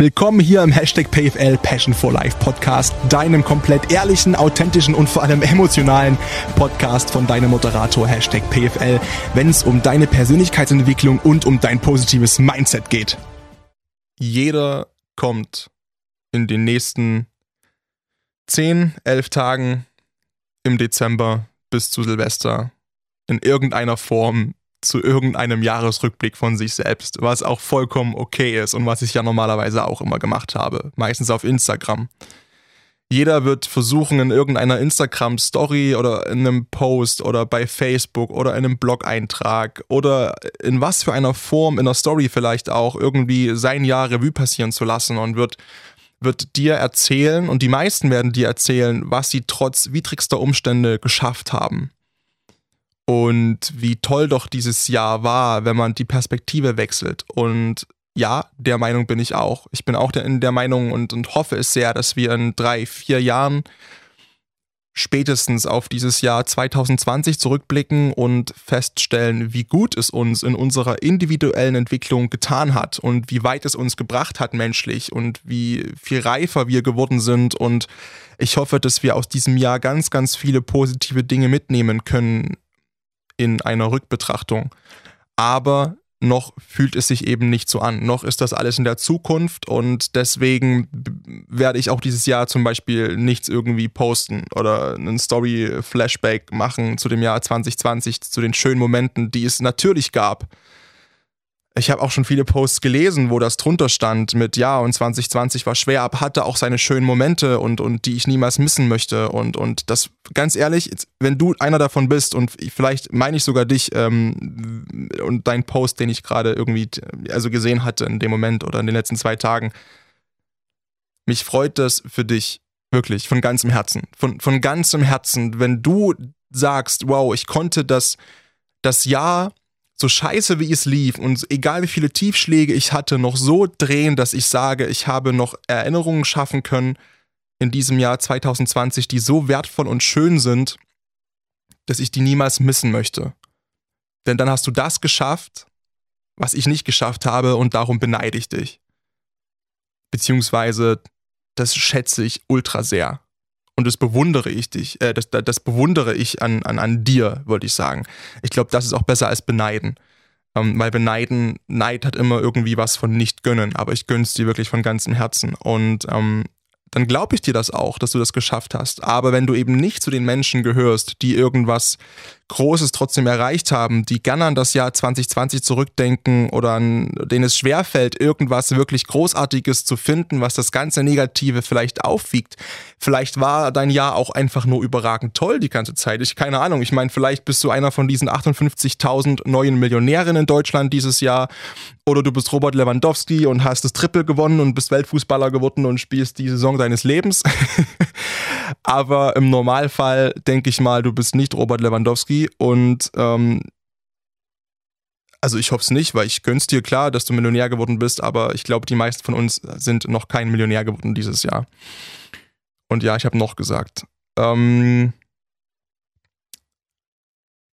Willkommen hier im Hashtag PFL Passion for Life Podcast, deinem komplett ehrlichen, authentischen und vor allem emotionalen Podcast von deinem Moderator Hashtag PFL, wenn es um deine Persönlichkeitsentwicklung und um dein positives Mindset geht. Jeder kommt in den nächsten 10, 11 Tagen im Dezember bis zu Silvester in irgendeiner Form zu irgendeinem Jahresrückblick von sich selbst, was auch vollkommen okay ist und was ich ja normalerweise auch immer gemacht habe, meistens auf Instagram. Jeder wird versuchen, in irgendeiner Instagram-Story oder in einem Post oder bei Facebook oder in einem Blog-Eintrag oder in was für einer Form, in einer Story vielleicht auch, irgendwie sein Jahr Revue passieren zu lassen und wird, wird dir erzählen, und die meisten werden dir erzählen, was sie trotz widrigster Umstände geschafft haben und wie toll doch dieses Jahr war, wenn man die Perspektive wechselt. Und ja, der Meinung bin ich auch. Ich bin auch in der Meinung und, und hoffe es sehr, dass wir in drei, vier Jahren spätestens auf dieses Jahr 2020 zurückblicken und feststellen, wie gut es uns in unserer individuellen Entwicklung getan hat und wie weit es uns gebracht hat menschlich und wie viel reifer wir geworden sind. Und ich hoffe, dass wir aus diesem Jahr ganz, ganz viele positive Dinge mitnehmen können, in einer Rückbetrachtung. Aber noch fühlt es sich eben nicht so an. Noch ist das alles in der Zukunft und deswegen werde ich auch dieses Jahr zum Beispiel nichts irgendwie posten oder einen Story-Flashback machen zu dem Jahr 2020, zu den schönen Momenten, die es natürlich gab ich habe auch schon viele Posts gelesen, wo das drunter stand mit ja und 2020 war schwer, aber hatte auch seine schönen Momente und, und die ich niemals missen möchte. Und, und das, ganz ehrlich, wenn du einer davon bist und vielleicht meine ich sogar dich ähm, und dein Post, den ich gerade irgendwie also gesehen hatte in dem Moment oder in den letzten zwei Tagen, mich freut das für dich wirklich von ganzem Herzen. Von, von ganzem Herzen, wenn du sagst, wow, ich konnte das, das Jahr so scheiße wie es lief und egal wie viele Tiefschläge ich hatte, noch so drehen, dass ich sage, ich habe noch Erinnerungen schaffen können in diesem Jahr 2020, die so wertvoll und schön sind, dass ich die niemals missen möchte. Denn dann hast du das geschafft, was ich nicht geschafft habe und darum beneide ich dich. Beziehungsweise, das schätze ich ultra sehr. Und das bewundere ich dich, äh, das, das bewundere ich an, an, an dir, wollte ich sagen. Ich glaube, das ist auch besser als beneiden. Ähm, weil beneiden, Neid hat immer irgendwie was von nicht gönnen, aber ich gönn's dir wirklich von ganzem Herzen. Und ähm, dann glaube ich dir das auch, dass du das geschafft hast. Aber wenn du eben nicht zu den Menschen gehörst, die irgendwas Großes trotzdem erreicht haben, die gerne an das Jahr 2020 zurückdenken oder an denen es schwerfällt, irgendwas wirklich Großartiges zu finden, was das ganze Negative vielleicht aufwiegt. Vielleicht war dein Jahr auch einfach nur überragend toll die ganze Zeit. Ich keine Ahnung. Ich meine, vielleicht bist du einer von diesen 58.000 neuen Millionären in Deutschland dieses Jahr oder du bist Robert Lewandowski und hast das Triple gewonnen und bist Weltfußballer geworden und spielst die Saison deines Lebens. Aber im Normalfall denke ich mal, du bist nicht Robert Lewandowski und ähm, also ich hoffe es nicht, weil ich gönn's dir klar, dass du Millionär geworden bist, aber ich glaube, die meisten von uns sind noch kein Millionär geworden dieses Jahr. Und ja, ich habe noch gesagt. Ähm,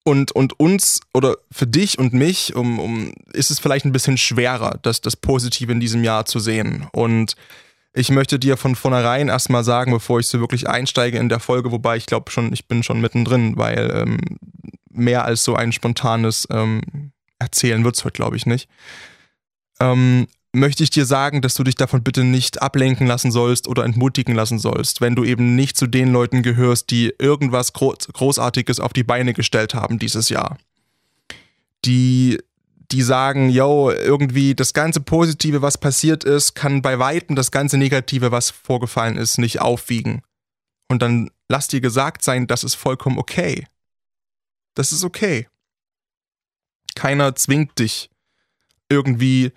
und, und uns oder für dich und mich um, um, ist es vielleicht ein bisschen schwerer, das, das Positive in diesem Jahr zu sehen. Und ich möchte dir von vornherein erstmal sagen, bevor ich so wirklich einsteige in der Folge, wobei ich glaube schon, ich bin schon mittendrin, weil ähm, mehr als so ein spontanes ähm, Erzählen wird es heute, glaube ich, nicht. Ähm, möchte ich dir sagen, dass du dich davon bitte nicht ablenken lassen sollst oder entmutigen lassen sollst, wenn du eben nicht zu den Leuten gehörst, die irgendwas Großartiges auf die Beine gestellt haben dieses Jahr. Die die sagen, yo, irgendwie das ganze Positive, was passiert ist, kann bei weitem das ganze Negative, was vorgefallen ist, nicht aufwiegen. Und dann lass dir gesagt sein, das ist vollkommen okay. Das ist okay. Keiner zwingt dich irgendwie,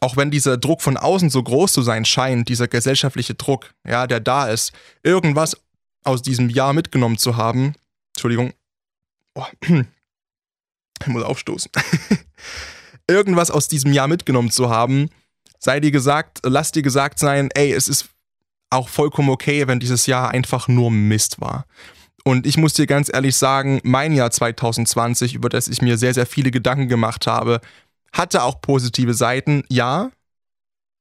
auch wenn dieser Druck von außen so groß zu sein scheint, dieser gesellschaftliche Druck, ja, der da ist, irgendwas aus diesem Jahr mitgenommen zu haben, Entschuldigung, oh, ich muss aufstoßen, irgendwas aus diesem Jahr mitgenommen zu haben, sei dir gesagt, lass dir gesagt sein, ey, es ist auch vollkommen okay, wenn dieses Jahr einfach nur Mist war. Und ich muss dir ganz ehrlich sagen, mein Jahr 2020, über das ich mir sehr, sehr viele Gedanken gemacht habe, hatte auch positive Seiten, ja.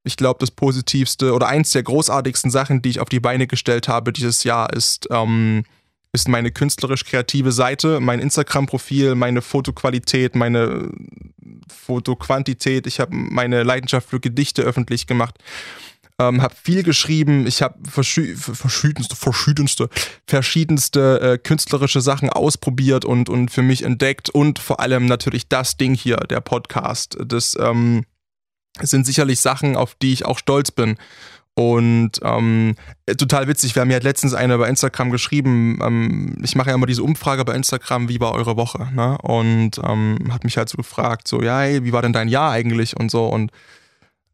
Ich glaube, das positivste oder eins der großartigsten Sachen, die ich auf die Beine gestellt habe dieses Jahr, ist, ähm, ist meine künstlerisch-kreative Seite, mein Instagram-Profil, meine Fotoqualität, meine Fotoquantität. Ich habe meine Leidenschaft für Gedichte öffentlich gemacht. Ähm, habe viel geschrieben, ich habe verschiedenste, verschiedenste, verschiedenste äh, künstlerische Sachen ausprobiert und, und für mich entdeckt und vor allem natürlich das Ding hier, der Podcast. Das ähm, sind sicherlich Sachen, auf die ich auch stolz bin. Und ähm, total witzig, wir haben ja letztens eine bei Instagram geschrieben, ähm, ich mache ja immer diese Umfrage bei Instagram, wie war eure Woche? Ne? Und ähm, hat mich halt so gefragt, so, ja, hey, wie war denn dein Jahr eigentlich und so. Und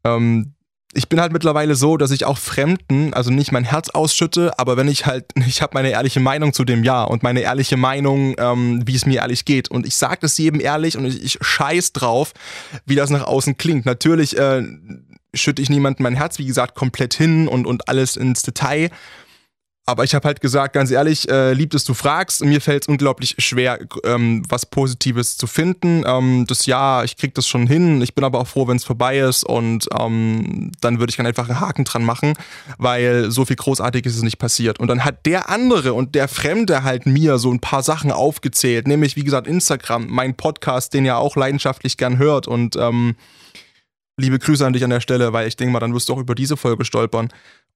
ähm, ich bin halt mittlerweile so, dass ich auch Fremden, also nicht mein Herz ausschütte, aber wenn ich halt, ich habe meine ehrliche Meinung zu dem Jahr und meine ehrliche Meinung, ähm, wie es mir ehrlich geht. Und ich sage das jedem ehrlich und ich, ich scheiß drauf, wie das nach außen klingt. Natürlich äh, schütte ich niemandem mein Herz, wie gesagt, komplett hin und, und alles ins Detail. Aber ich habe halt gesagt, ganz ehrlich, äh, lieb, dass du fragst. Mir fällt es unglaublich schwer, ähm, was Positives zu finden. Ähm, das Jahr, ich krieg das schon hin. Ich bin aber auch froh, wenn es vorbei ist. Und ähm, dann würde ich dann einfach einen Haken dran machen, weil so viel Großartiges ist nicht passiert. Und dann hat der andere und der Fremde halt mir so ein paar Sachen aufgezählt. Nämlich, wie gesagt, Instagram, mein Podcast, den ja auch leidenschaftlich gern hört. Und ähm, liebe Grüße an dich an der Stelle, weil ich denke mal, dann wirst du auch über diese Folge stolpern.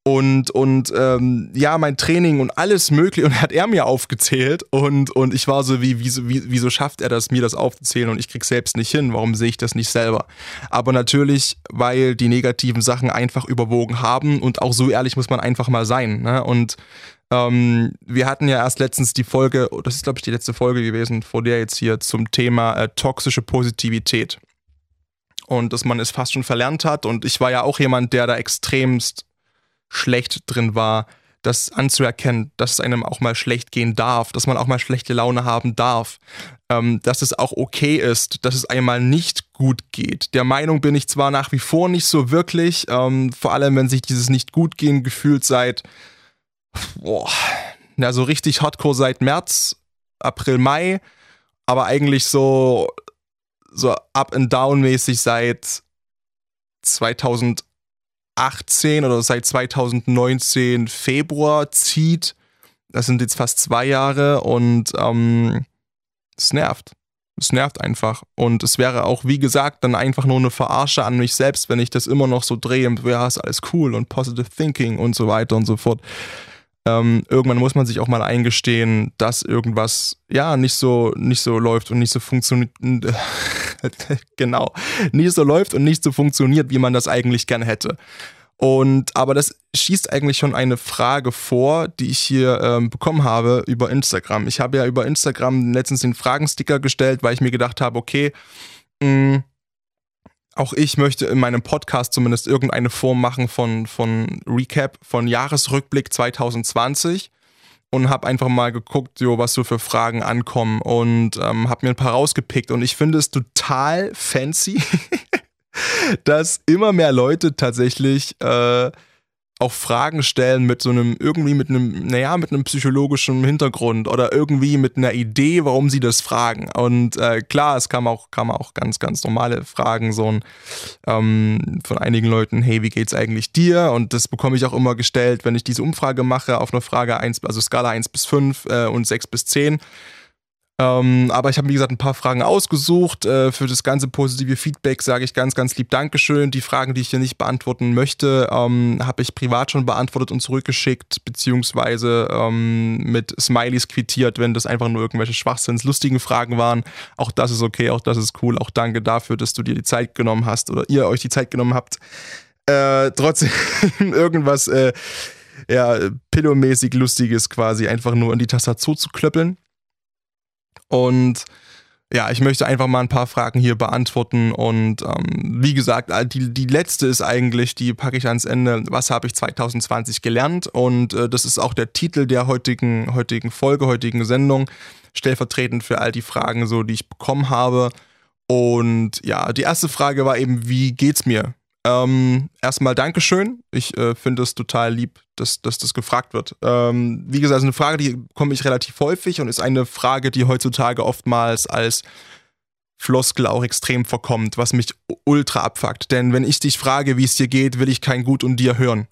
Und, und ähm, ja, mein Training und alles mögliche und hat er mir aufgezählt und, und ich war so, wie, wieso, wie, wieso schafft er das, mir das aufzuzählen und ich krieg selbst nicht hin, warum sehe ich das nicht selber? Aber natürlich, weil die negativen Sachen einfach überwogen haben und auch so ehrlich muss man einfach mal sein. Ne? Und ähm, wir hatten ja erst letztens die Folge, das ist glaube ich die letzte Folge gewesen, vor der jetzt hier zum Thema äh, toxische Positivität und dass man es fast schon verlernt hat. Und ich war ja auch jemand, der da extremst schlecht drin war, das anzuerkennen, dass es einem auch mal schlecht gehen darf, dass man auch mal schlechte Laune haben darf, ähm, dass es auch okay ist, dass es einmal nicht gut geht. Der Meinung bin ich zwar nach wie vor nicht so wirklich, ähm, vor allem wenn sich dieses nicht gut gehen gefühlt seit, boah, na so richtig Hardcore seit März, April, Mai, aber eigentlich so so up and down mäßig seit 2018 oder seit 2019 Februar zieht. Das sind jetzt fast zwei Jahre und ähm, es nervt. Es nervt einfach. Und es wäre auch, wie gesagt, dann einfach nur eine Verarsche an mich selbst, wenn ich das immer noch so drehe und ja, ist alles cool und positive thinking und so weiter und so fort ähm, irgendwann muss man sich auch mal eingestehen, dass irgendwas ja nicht so nicht so läuft und nicht so funktioniert. genau, nicht so läuft und nicht so funktioniert, wie man das eigentlich gerne hätte. Und aber das schießt eigentlich schon eine Frage vor, die ich hier ähm, bekommen habe über Instagram. Ich habe ja über Instagram letztens den Fragensticker gestellt, weil ich mir gedacht habe, okay, mh, mm, auch ich möchte in meinem Podcast zumindest irgendeine Form machen von, von Recap, von Jahresrückblick 2020 und habe einfach mal geguckt, jo, was so für Fragen ankommen und ähm, habe mir ein paar rausgepickt. Und ich finde es total fancy, dass immer mehr Leute tatsächlich äh, auch Fragen stellen mit so einem, irgendwie mit einem, naja, mit einem psychologischen Hintergrund oder irgendwie mit einer Idee, warum sie das fragen. Und äh, klar, es kam auch, kam auch ganz, ganz normale Fragen, so ein, ähm, von einigen Leuten, hey, wie geht's eigentlich dir? Und das bekomme ich auch immer gestellt, wenn ich diese Umfrage mache, auf einer Frage 1, also Skala 1 bis 5 äh, und 6 bis 10 ähm, aber ich habe, wie gesagt, ein paar Fragen ausgesucht. Äh, für das ganze positive Feedback sage ich ganz, ganz lieb Dankeschön. Die Fragen, die ich hier nicht beantworten möchte, ähm, habe ich privat schon beantwortet und zurückgeschickt, beziehungsweise ähm, mit Smileys quittiert, wenn das einfach nur irgendwelche schwachsinnslustigen Fragen waren. Auch das ist okay, auch das ist cool. Auch danke dafür, dass du dir die Zeit genommen hast oder ihr euch die Zeit genommen habt. Äh, trotzdem irgendwas, äh, ja, pillomäßig Lustiges quasi einfach nur in die Tastatur zu klöppeln. Und ja, ich möchte einfach mal ein paar Fragen hier beantworten. Und ähm, wie gesagt, die, die letzte ist eigentlich, die packe ich ans Ende. Was habe ich 2020 gelernt? Und äh, das ist auch der Titel der heutigen, heutigen Folge, heutigen Sendung. Stellvertretend für all die Fragen, so, die ich bekommen habe. Und ja, die erste Frage war eben, wie geht's mir? Ähm, erstmal Dankeschön. Ich äh, finde es total lieb, dass, dass das gefragt wird. Ähm, wie gesagt, ist eine Frage, die komme ich relativ häufig und ist eine Frage, die heutzutage oftmals als Floskel auch extrem verkommt, was mich ultra abfuckt. Denn wenn ich dich frage, wie es dir geht, will ich kein Gut und dir hören.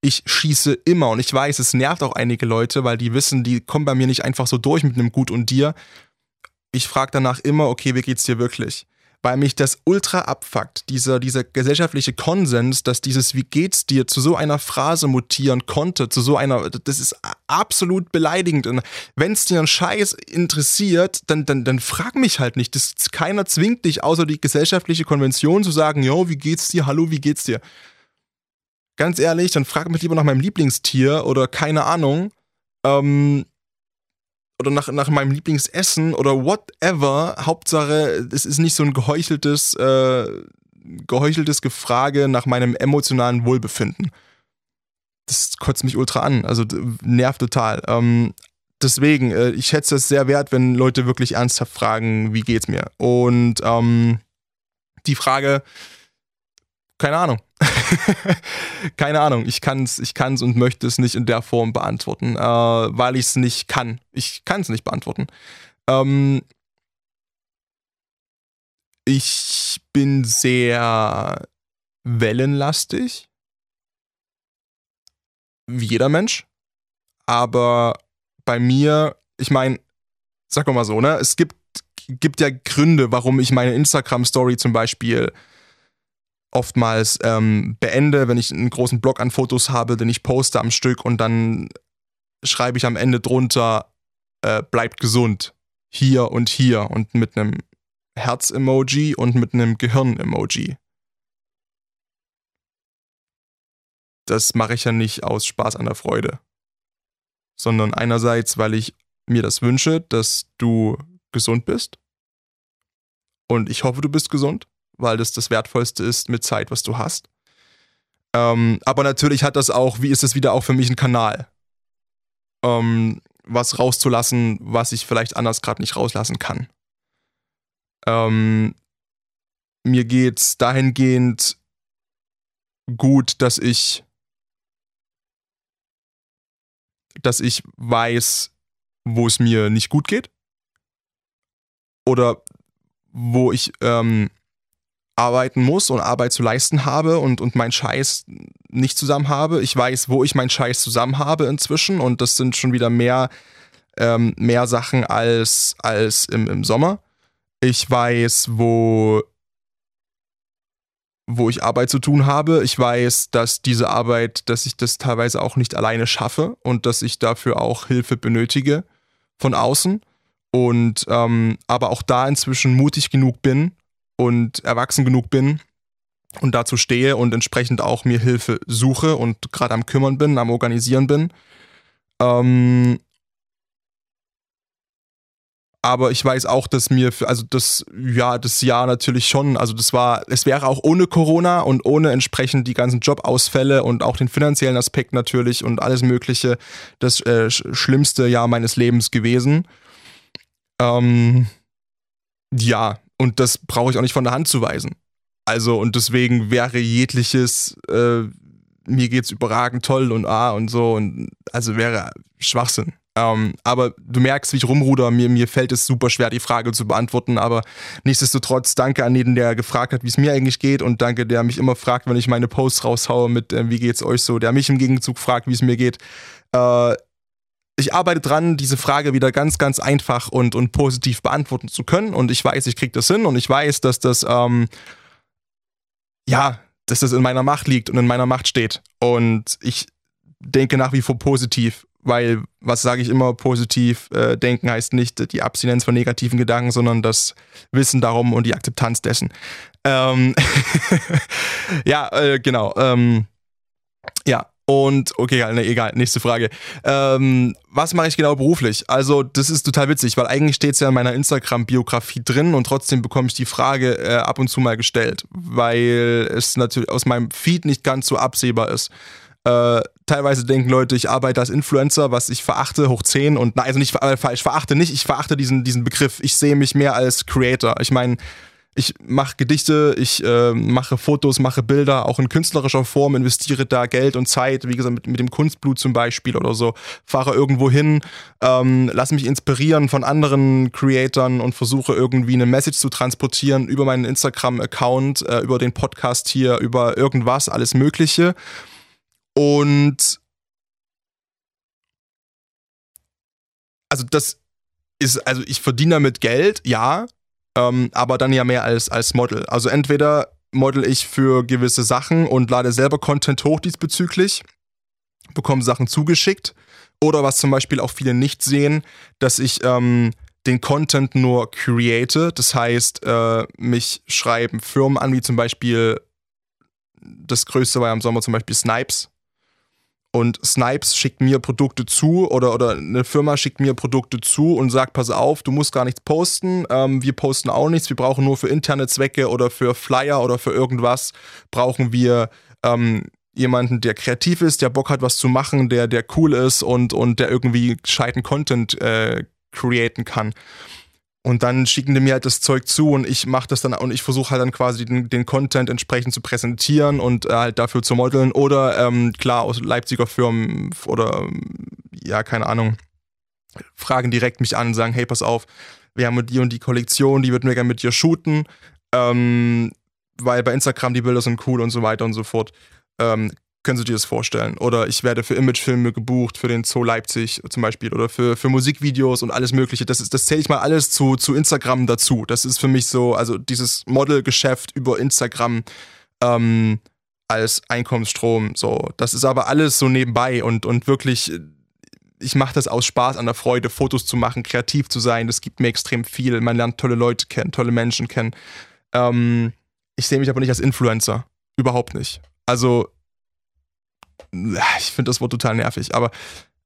Ich schieße immer und ich weiß, es nervt auch einige Leute, weil die wissen, die kommen bei mir nicht einfach so durch mit einem Gut und dir. Ich frage danach immer, okay, wie geht's dir wirklich? Weil mich das ultra abfuckt, dieser, dieser gesellschaftliche Konsens, dass dieses Wie geht's dir zu so einer Phrase mutieren konnte, zu so einer, das ist absolut beleidigend. Und wenn es dir einen Scheiß interessiert, dann, dann, dann frag mich halt nicht. Das, keiner zwingt dich, außer die gesellschaftliche Konvention zu sagen, jo, wie geht's dir, hallo, wie geht's dir? Ganz ehrlich, dann frag mich lieber nach meinem Lieblingstier oder keine Ahnung. Ähm, oder nach, nach meinem Lieblingsessen oder whatever. Hauptsache, es ist nicht so ein geheucheltes, äh, geheucheltes Gefrage nach meinem emotionalen Wohlbefinden. Das kotzt mich ultra an, also nervt total. Ähm, deswegen, äh, ich schätze es sehr wert, wenn Leute wirklich ernsthaft fragen, wie geht's mir? Und ähm, die Frage, keine Ahnung. Keine Ahnung. Ich kann es ich kann's und möchte es nicht in der Form beantworten, äh, weil ich es nicht kann. Ich kann es nicht beantworten. Ähm, ich bin sehr wellenlastig. Wie jeder Mensch. Aber bei mir, ich meine, sag mal so, ne? Es gibt, gibt ja Gründe, warum ich meine Instagram-Story zum Beispiel oftmals ähm, beende, wenn ich einen großen Block an Fotos habe, den ich poste am Stück und dann schreibe ich am Ende drunter, äh, bleibt gesund, hier und hier und mit einem Herz-Emoji und mit einem Gehirn-Emoji. Das mache ich ja nicht aus Spaß an der Freude, sondern einerseits, weil ich mir das wünsche, dass du gesund bist. Und ich hoffe, du bist gesund weil das das Wertvollste ist mit Zeit, was du hast. Ähm, aber natürlich hat das auch, wie ist es wieder auch für mich ein Kanal, ähm, was rauszulassen, was ich vielleicht anders gerade nicht rauslassen kann. Ähm, mir geht's dahingehend gut, dass ich, dass ich weiß, wo es mir nicht gut geht oder wo ich ähm, arbeiten muss und Arbeit zu leisten habe und, und meinen Scheiß nicht zusammen habe. Ich weiß, wo ich meinen Scheiß zusammen habe inzwischen und das sind schon wieder mehr, ähm, mehr Sachen als, als im, im Sommer. Ich weiß, wo, wo ich Arbeit zu tun habe. Ich weiß, dass diese Arbeit, dass ich das teilweise auch nicht alleine schaffe und dass ich dafür auch Hilfe benötige von außen. Und ähm, aber auch da inzwischen mutig genug bin, und erwachsen genug bin und dazu stehe und entsprechend auch mir Hilfe suche und gerade am Kümmern bin, am Organisieren bin. Ähm, aber ich weiß auch, dass mir, also das, ja, das Jahr natürlich schon, also das war, es wäre auch ohne Corona und ohne entsprechend die ganzen Jobausfälle und auch den finanziellen Aspekt natürlich und alles Mögliche das äh, schlimmste Jahr meines Lebens gewesen. Ähm, ja, und das brauche ich auch nicht von der Hand zu weisen. Also, und deswegen wäre jegliches, äh, mir geht's überragend toll und ah und so, und also wäre Schwachsinn. Ähm, aber du merkst, wie ich rumruder, mir, mir fällt es super schwer, die Frage zu beantworten, aber nichtsdestotrotz danke an jeden, der gefragt hat, wie es mir eigentlich geht und danke, der mich immer fragt, wenn ich meine Posts raushaue mit, äh, wie geht's euch so, der mich im Gegenzug fragt, wie es mir geht. Äh, ich arbeite dran, diese Frage wieder ganz, ganz einfach und, und positiv beantworten zu können. Und ich weiß, ich kriege das hin und ich weiß, dass das, ähm, ja, dass das in meiner Macht liegt und in meiner Macht steht. Und ich denke nach wie vor positiv, weil, was sage ich immer, positiv äh, denken heißt nicht die Abstinenz von negativen Gedanken, sondern das Wissen darum und die Akzeptanz dessen. Ähm ja, äh, genau. Ähm ja, und okay, ne, egal, nächste Frage. Ähm, was mache ich genau beruflich? Also, das ist total witzig, weil eigentlich steht es ja in meiner Instagram-Biografie drin und trotzdem bekomme ich die Frage äh, ab und zu mal gestellt, weil es natürlich aus meinem Feed nicht ganz so absehbar ist. Äh, teilweise denken Leute, ich arbeite als Influencer, was ich verachte, hoch 10 und nein, also nicht äh, falsch, verachte nicht, ich verachte diesen, diesen Begriff. Ich sehe mich mehr als Creator. Ich meine, ich mache Gedichte, ich äh, mache Fotos, mache Bilder, auch in künstlerischer Form, investiere da Geld und Zeit, wie gesagt, mit, mit dem Kunstblut zum Beispiel oder so, fahre irgendwo hin, ähm, lasse mich inspirieren von anderen Creatoren und versuche irgendwie eine Message zu transportieren über meinen Instagram-Account, äh, über den Podcast hier, über irgendwas, alles Mögliche. Und also das ist, also ich verdiene damit Geld, ja, ähm, aber dann ja mehr als, als Model. Also entweder model ich für gewisse Sachen und lade selber Content hoch diesbezüglich, bekomme Sachen zugeschickt, oder was zum Beispiel auch viele nicht sehen, dass ich ähm, den Content nur create. Das heißt, äh, mich schreiben Firmen an, wie zum Beispiel das größte war ja im Sommer zum Beispiel Snipes und Snipes schickt mir Produkte zu oder, oder eine Firma schickt mir Produkte zu und sagt, pass auf, du musst gar nichts posten, ähm, wir posten auch nichts, wir brauchen nur für interne Zwecke oder für Flyer oder für irgendwas, brauchen wir ähm, jemanden, der kreativ ist, der Bock hat, was zu machen, der, der cool ist und, und der irgendwie gescheiten Content äh, createn kann. Und dann schicken die mir halt das Zeug zu und ich mache das dann und ich versuche halt dann quasi den, den, Content entsprechend zu präsentieren und äh, halt dafür zu modeln. Oder ähm, klar, aus Leipziger Firmen oder ja, keine Ahnung, fragen direkt mich an und sagen, hey, pass auf, wir haben die und die Kollektion, die würden wir gerne mit dir shooten. Ähm, weil bei Instagram die Bilder sind cool und so weiter und so fort. Ähm, können Sie dir das vorstellen? Oder ich werde für Imagefilme gebucht, für den Zoo Leipzig zum Beispiel oder für, für Musikvideos und alles Mögliche. Das, ist, das zähle ich mal alles zu, zu Instagram dazu. Das ist für mich so, also dieses Modelgeschäft über Instagram ähm, als Einkommensstrom. So, das ist aber alles so nebenbei und, und wirklich, ich mache das aus Spaß an der Freude, Fotos zu machen, kreativ zu sein. Das gibt mir extrem viel. Man lernt tolle Leute kennen, tolle Menschen kennen. Ähm, ich sehe mich aber nicht als Influencer. Überhaupt nicht. Also ich finde das Wort total nervig, aber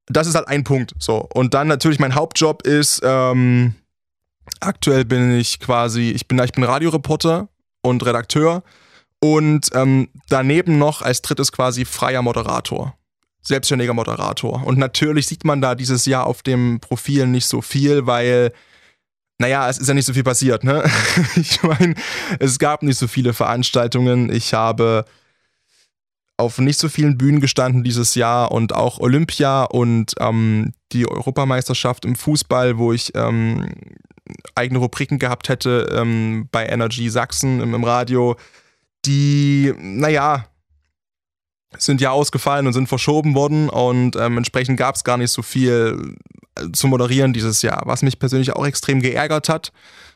das ist halt ein Punkt. So. Und dann natürlich mein Hauptjob ist, ähm, aktuell bin ich quasi, ich bin, ich bin Radioreporter und Redakteur und ähm, daneben noch als drittes quasi freier Moderator. Selbstständiger Moderator. Und natürlich sieht man da dieses Jahr auf dem Profil nicht so viel, weil, naja, es ist ja nicht so viel passiert, ne? Ich meine, es gab nicht so viele Veranstaltungen. Ich habe auf nicht so vielen Bühnen gestanden dieses Jahr und auch Olympia und ähm, die Europameisterschaft im Fußball, wo ich ähm, eigene Rubriken gehabt hätte ähm, bei Energy Sachsen im, im Radio, die, naja, sind ja ausgefallen und sind verschoben worden und ähm, entsprechend gab es gar nicht so viel äh, zu moderieren dieses Jahr, was mich persönlich auch extrem geärgert hat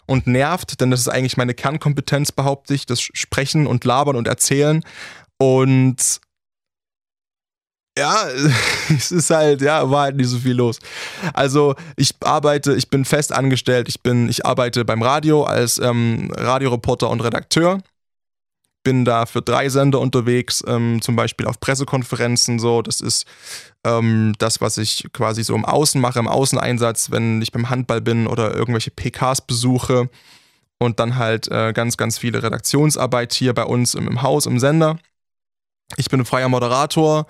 und nervt, denn das ist eigentlich meine Kernkompetenz, behaupte ich, das Sprechen und Labern und Erzählen. Und ja, es ist halt, ja, war halt nicht so viel los. Also ich arbeite, ich bin fest angestellt, ich bin, ich arbeite beim Radio als ähm, Radioreporter und Redakteur. Bin da für drei Sender unterwegs, ähm, zum Beispiel auf Pressekonferenzen so. Das ist ähm, das, was ich quasi so im Außen mache, im Außeneinsatz, wenn ich beim Handball bin oder irgendwelche PKs besuche. Und dann halt äh, ganz, ganz viele Redaktionsarbeit hier bei uns im, im Haus, im Sender. Ich bin ein freier Moderator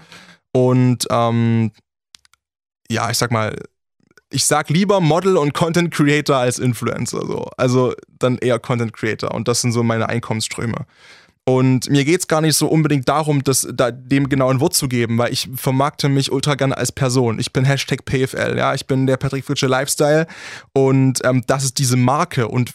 und ähm, ja, ich sag mal, ich sag lieber Model und Content Creator als Influencer. So. Also dann eher Content Creator. Und das sind so meine Einkommensströme. Und mir geht es gar nicht so unbedingt darum, das, da, dem genau ein Wort zu geben, weil ich vermarkte mich ultra gerne als Person. Ich bin Hashtag PFL, ja, ich bin der Patrick Fritsche Lifestyle und ähm, das ist diese Marke. Und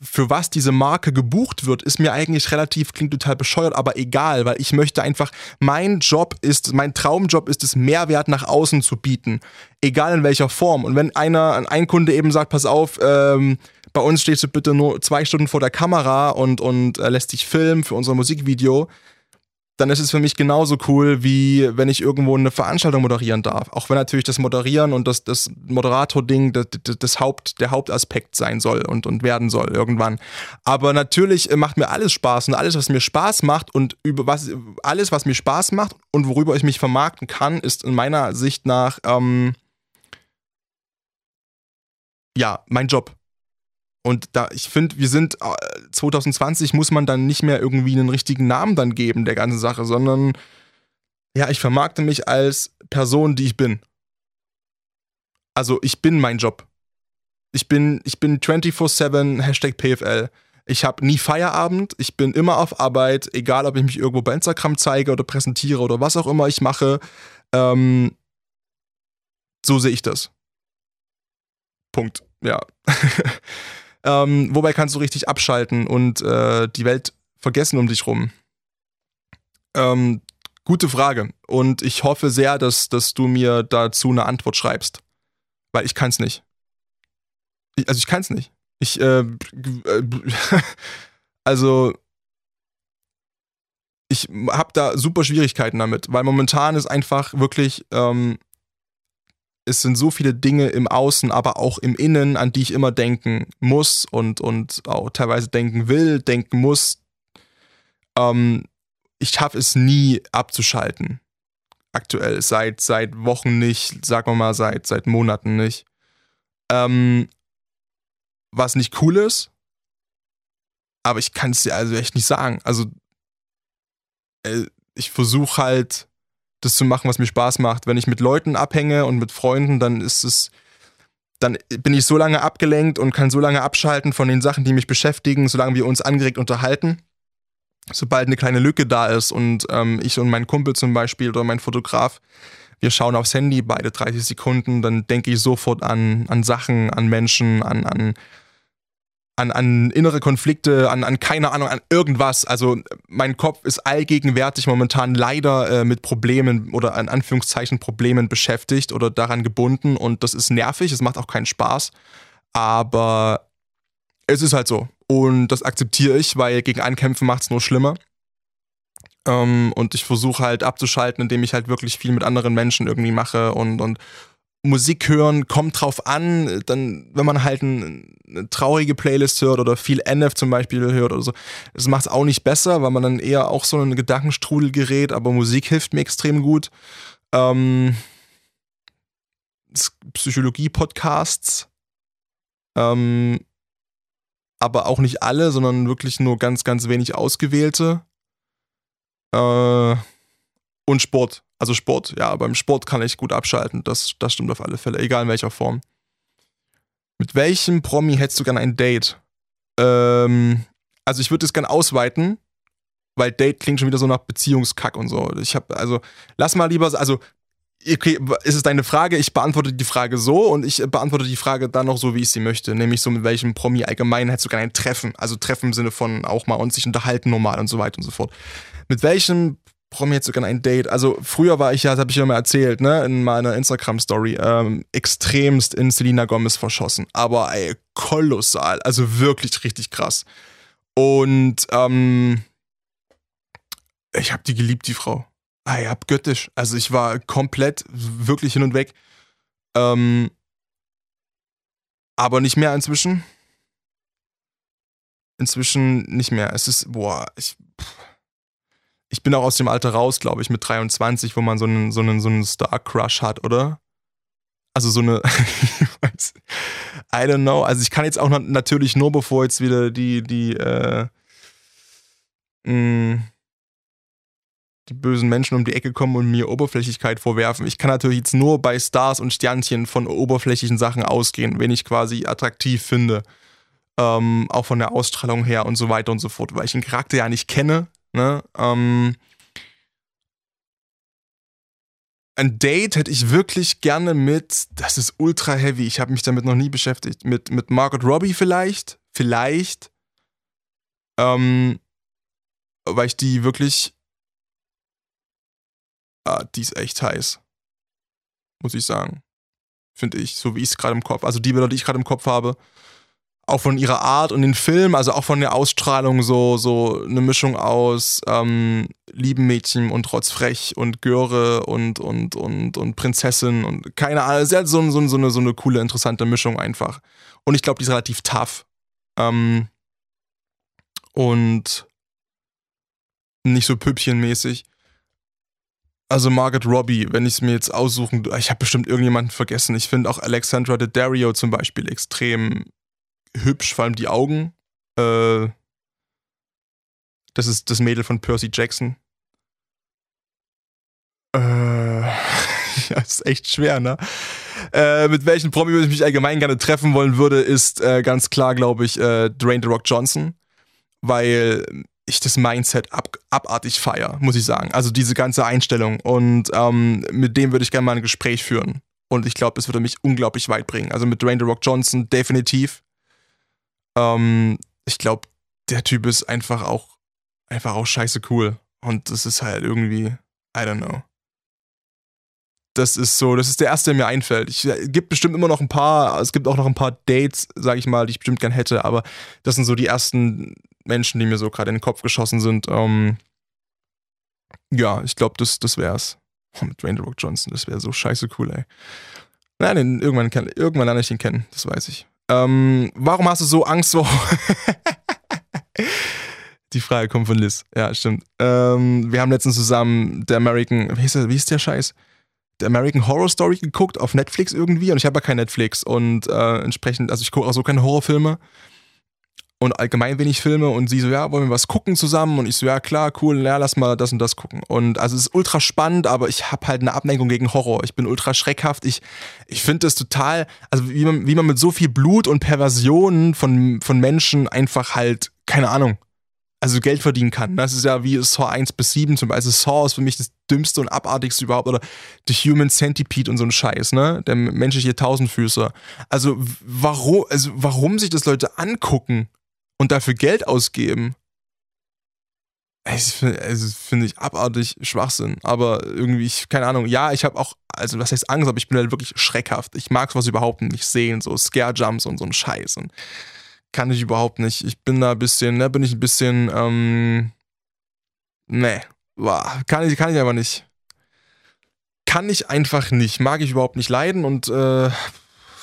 für was diese Marke gebucht wird, ist mir eigentlich relativ, klingt total bescheuert, aber egal, weil ich möchte einfach, mein Job ist, mein Traumjob ist es, Mehrwert nach außen zu bieten. Egal in welcher Form. Und wenn einer, ein Kunde eben sagt, pass auf, ähm, bei uns stehst du bitte nur zwei Stunden vor der Kamera und, und äh, lässt dich filmen für unser Musikvideo, dann ist es für mich genauso cool, wie wenn ich irgendwo eine Veranstaltung moderieren darf. Auch wenn natürlich das Moderieren und das, das Moderator-Ding das, das, Haupt, der Hauptaspekt sein soll und, und werden soll irgendwann. Aber natürlich macht mir alles Spaß und alles, was mir Spaß macht und über was, alles, was mir Spaß macht und worüber ich mich vermarkten kann, ist in meiner Sicht nach ähm, ja, mein Job. Und da, ich finde, wir sind 2020 äh, muss man dann nicht mehr irgendwie einen richtigen Namen dann geben der ganzen Sache, sondern ja, ich vermarkte mich als Person, die ich bin. Also ich bin mein Job. Ich bin, ich bin 24-7 Hashtag PFL. Ich habe nie Feierabend. Ich bin immer auf Arbeit, egal ob ich mich irgendwo bei Instagram zeige oder präsentiere oder was auch immer ich mache. Ähm, so sehe ich das. Punkt. Ja. ähm, wobei kannst du richtig abschalten und äh, die Welt vergessen um dich rum? Ähm, gute Frage. Und ich hoffe sehr, dass, dass du mir dazu eine Antwort schreibst. Weil ich kann es nicht. Ich, also ich kann es nicht. Ich, äh, also ich habe da super Schwierigkeiten damit, weil momentan ist einfach wirklich, ähm, es sind so viele Dinge im Außen, aber auch im Innen, an die ich immer denken muss und, und auch teilweise denken will, denken muss. Ähm, ich schaffe es nie abzuschalten. Aktuell, seit, seit Wochen nicht, sagen wir mal, seit, seit Monaten nicht. Ähm, was nicht cool ist, aber ich kann es dir also echt nicht sagen. Also, äh, ich versuche halt, das zu machen, was mir Spaß macht. Wenn ich mit Leuten abhänge und mit Freunden, dann ist es, dann bin ich so lange abgelenkt und kann so lange abschalten von den Sachen, die mich beschäftigen, solange wir uns angeregt unterhalten sobald eine kleine Lücke da ist und ähm, ich und mein Kumpel zum Beispiel oder mein Fotograf, wir schauen aufs Handy beide 30 Sekunden, dann denke ich sofort an, an Sachen, an Menschen, an, an, an, an innere Konflikte, an, an keine Ahnung, an irgendwas. Also mein Kopf ist allgegenwärtig momentan leider äh, mit Problemen oder in Anführungszeichen Problemen beschäftigt oder daran gebunden und das ist nervig, es macht auch keinen Spaß. Aber es ist halt so. Und das akzeptiere ich, weil gegen Ankämpfen macht es nur schlimmer. Ähm, und ich versuche halt abzuschalten, indem ich halt wirklich viel mit anderen Menschen irgendwie mache und, und Musik hören, kommt drauf an, dann, wenn man halt ein, eine traurige Playlist hört oder viel NF zum Beispiel hört oder so, das macht es auch nicht besser, weil man dann eher auch so einen Gedankenstrudel gerät, aber Musik hilft mir extrem gut. Ähm, Psychologie-Podcasts. Ähm, aber auch nicht alle, sondern wirklich nur ganz, ganz wenig ausgewählte. Äh, und Sport. Also Sport, ja, beim Sport kann ich gut abschalten. Das, das stimmt auf alle Fälle, egal in welcher Form. Mit welchem Promi hättest du gern ein Date? Ähm, also ich würde es gern ausweiten, weil Date klingt schon wieder so nach Beziehungskack und so. Ich habe also lass mal lieber also okay, ist es deine Frage? Ich beantworte die Frage so und ich beantworte die Frage dann noch so, wie ich sie möchte. Nämlich so, mit welchem Promi allgemein hättest du gerne ein Treffen? Also Treffen im Sinne von auch mal und sich unterhalten normal und so weiter und so fort. Mit welchem Promi du gerne ein Date? Also früher war ich ja, das habe ich ja mal erzählt, ne, in meiner Instagram-Story, ähm, extremst in Selena Gomez verschossen. Aber ey, kolossal. Also wirklich richtig krass. Und ähm, ich habe die geliebt, die Frau. Ah ja, göttisch. Also ich war komplett wirklich hin und weg. Ähm, aber nicht mehr inzwischen. Inzwischen nicht mehr. Es ist, boah, ich, ich bin auch aus dem Alter raus, glaube ich, mit 23, wo man so einen, so einen, so einen Star-Crush hat, oder? Also so eine, I don't know. Also ich kann jetzt auch natürlich nur, bevor jetzt wieder die, die, äh, mh, mm, die bösen Menschen um die Ecke kommen und mir Oberflächlichkeit vorwerfen. Ich kann natürlich jetzt nur bei Stars und Sternchen von oberflächlichen Sachen ausgehen, wenn ich quasi attraktiv finde. Ähm, auch von der Ausstrahlung her und so weiter und so fort, weil ich den Charakter ja nicht kenne. Ne? Ähm, ein Date hätte ich wirklich gerne mit, das ist ultra heavy, ich habe mich damit noch nie beschäftigt, mit, mit Margot Robbie vielleicht, vielleicht, ähm, weil ich die wirklich ah, die ist echt heiß. Muss ich sagen. Finde ich, so wie ich es gerade im Kopf, also die Bilder, die ich gerade im Kopf habe, auch von ihrer Art und den Film, also auch von der Ausstrahlung, so, so eine Mischung aus ähm, lieben Mädchen und trotzfrech und Göre und, und, und, und Prinzessin und keine Ahnung. Sie hat so, so, so, eine, so eine coole, interessante Mischung einfach. Und ich glaube, die ist relativ tough. Ähm, und nicht so püppchenmäßig. Also Margaret Robbie, wenn ich es mir jetzt aussuchen, ich habe bestimmt irgendjemanden vergessen. Ich finde auch Alexandra Daddario zum Beispiel extrem hübsch, vor allem die Augen. Äh, das ist das Mädel von Percy Jackson. Äh, ja, ist echt schwer, ne? Äh, mit welchen Promi ich mich allgemein gerne treffen wollen würde, ist äh, ganz klar, glaube ich, äh, Dwayne The Rock Johnson. weil ich das Mindset ab, abartig feier, muss ich sagen. Also diese ganze Einstellung. Und ähm, mit dem würde ich gerne mal ein Gespräch führen. Und ich glaube, das würde mich unglaublich weit bringen. Also mit Dwayne The Rock Johnson definitiv. Ähm, ich glaube, der Typ ist einfach auch, einfach auch scheiße cool. Und das ist halt irgendwie, I don't know. Das ist so, das ist der erste, der mir einfällt. Es äh, gibt bestimmt immer noch ein paar, es gibt auch noch ein paar Dates, sage ich mal, die ich bestimmt gern hätte, aber das sind so die ersten Menschen, die mir so gerade in den Kopf geschossen sind. Ähm, ja, ich glaube, das, das wär's. Oh, mit Dwayne Rock Johnson, das wäre so scheiße cool, ey. Nein, irgendwann, kann, irgendwann lerne ich ihn kennen, das weiß ich. Ähm, warum hast du so Angst vor. Die Frage kommt von Liz. Ja, stimmt. Ähm, wir haben letztens zusammen der American, wie ist, der, wie ist der Scheiß? Der American Horror Story geguckt auf Netflix irgendwie und ich habe ja kein Netflix und äh, entsprechend, also ich gucke auch so keine Horrorfilme und allgemein wenig Filme und sie so, ja, wollen wir was gucken zusammen? Und ich so, ja, klar, cool, ja, lass mal das und das gucken. Und also es ist ultra spannend, aber ich habe halt eine Abneigung gegen Horror. Ich bin ultra schreckhaft. Ich, ich finde es total, also wie man, wie man mit so viel Blut und Perversionen von, von Menschen einfach halt, keine Ahnung, also Geld verdienen kann. Das ist ja wie Saw 1 bis 7 zum Beispiel. Saw ist für mich das dümmste und abartigste überhaupt. Oder The Human Centipede und so ein Scheiß, ne? Der menschliche Tausendfüßer. Also warum, also warum sich das Leute angucken und dafür Geld ausgeben, finde ich abartig Schwachsinn. Aber irgendwie, ich, keine Ahnung, ja, ich habe auch, also was heißt Angst, aber ich bin halt wirklich schreckhaft. Ich mag sowas überhaupt nicht sehen, so Scare-Jumps und so ein Scheiß. Und kann ich überhaupt nicht. Ich bin da ein bisschen, ne, bin ich ein bisschen, ähm, ne, kann ich, kann ich aber nicht. Kann ich einfach nicht. Mag ich überhaupt nicht leiden und äh,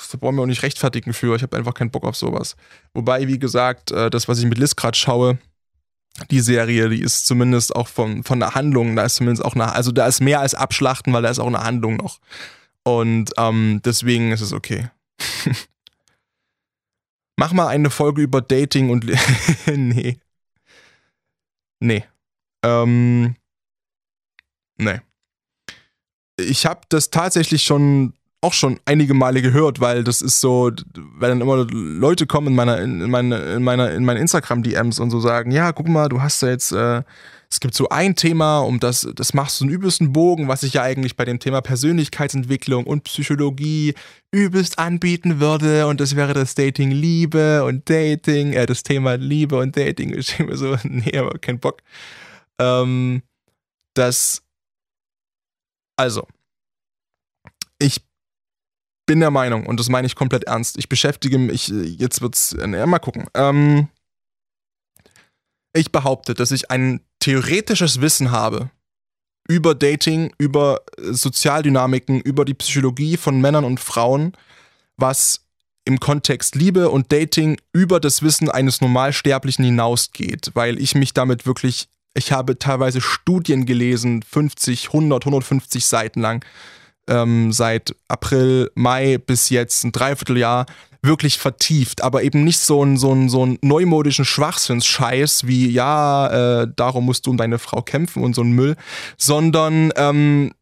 da brauchen wir auch nicht rechtfertigen für. Ich habe einfach keinen Bock auf sowas. Wobei, wie gesagt, äh, das, was ich mit Liz gerade schaue, die Serie, die ist zumindest auch von, von der Handlung, da ist zumindest auch eine, also da ist mehr als Abschlachten, weil da ist auch eine Handlung noch. Und ähm, deswegen ist es okay. Mach mal eine Folge über Dating und. nee. Nee. Ähm. Nee. Ich habe das tatsächlich schon auch schon einige Male gehört, weil das ist so, weil dann immer Leute kommen in meiner, in meine, in meiner, in meinen Instagram-DMs und so sagen, ja, guck mal, du hast ja jetzt, äh, es gibt so ein Thema, um das, das machst du einen übelsten Bogen, was ich ja eigentlich bei dem Thema Persönlichkeitsentwicklung und Psychologie übelst anbieten würde und das wäre das Dating Liebe und Dating, äh, das Thema Liebe und Dating. Ich denke mir so, nee, aber kein Bock. Ähm, das, also, ich bin der Meinung, und das meine ich komplett ernst, ich beschäftige mich, jetzt wird's, äh, mal gucken. Ähm, ich behaupte, dass ich ein theoretisches Wissen habe über Dating, über Sozialdynamiken, über die Psychologie von Männern und Frauen, was im Kontext Liebe und Dating über das Wissen eines Normalsterblichen hinausgeht, weil ich mich damit wirklich, ich habe teilweise Studien gelesen, 50, 100, 150 Seiten lang, ähm, seit April, Mai bis jetzt ein Dreivierteljahr wirklich vertieft, aber eben nicht so einen so einen, so einen neumodischen Schwachsinnsscheiß wie, ja, äh, darum musst du um deine Frau kämpfen und so ein Müll, sondern, ähm,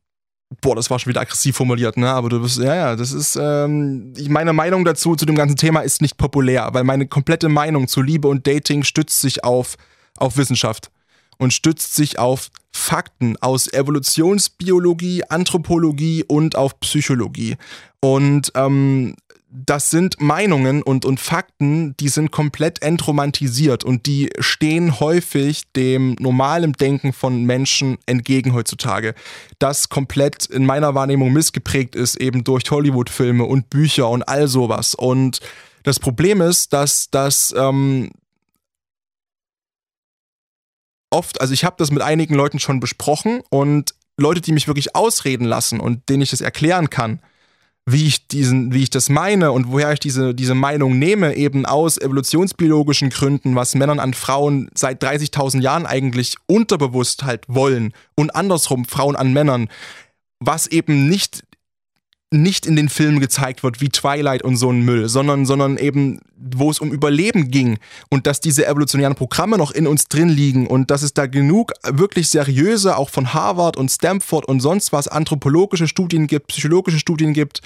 boah, das war schon wieder aggressiv formuliert, ne? Aber du bist, ja, ja, das ist, ähm, meine Meinung dazu, zu dem ganzen Thema ist nicht populär, weil meine komplette Meinung zu Liebe und Dating stützt sich auf, auf Wissenschaft und stützt sich auf Fakten aus Evolutionsbiologie, Anthropologie und auf Psychologie. Und ähm, das sind Meinungen und, und Fakten, die sind komplett entromantisiert und die stehen häufig dem normalen Denken von Menschen entgegen heutzutage. Das komplett in meiner Wahrnehmung missgeprägt ist, eben durch Hollywood-Filme und Bücher und all sowas. Und das Problem ist, dass das ähm, oft, also ich habe das mit einigen Leuten schon besprochen und Leute, die mich wirklich ausreden lassen und denen ich das erklären kann, wie ich diesen, wie ich das meine und woher ich diese, diese Meinung nehme, eben aus evolutionsbiologischen Gründen, was Männern an Frauen seit 30.000 Jahren eigentlich unterbewusst halt wollen und andersrum Frauen an Männern, was eben nicht nicht in den Filmen gezeigt wird wie Twilight und so ein Müll, sondern, sondern eben, wo es um Überleben ging und dass diese evolutionären Programme noch in uns drin liegen und dass es da genug wirklich seriöse, auch von Harvard und Stanford und sonst was, anthropologische Studien gibt, psychologische Studien gibt,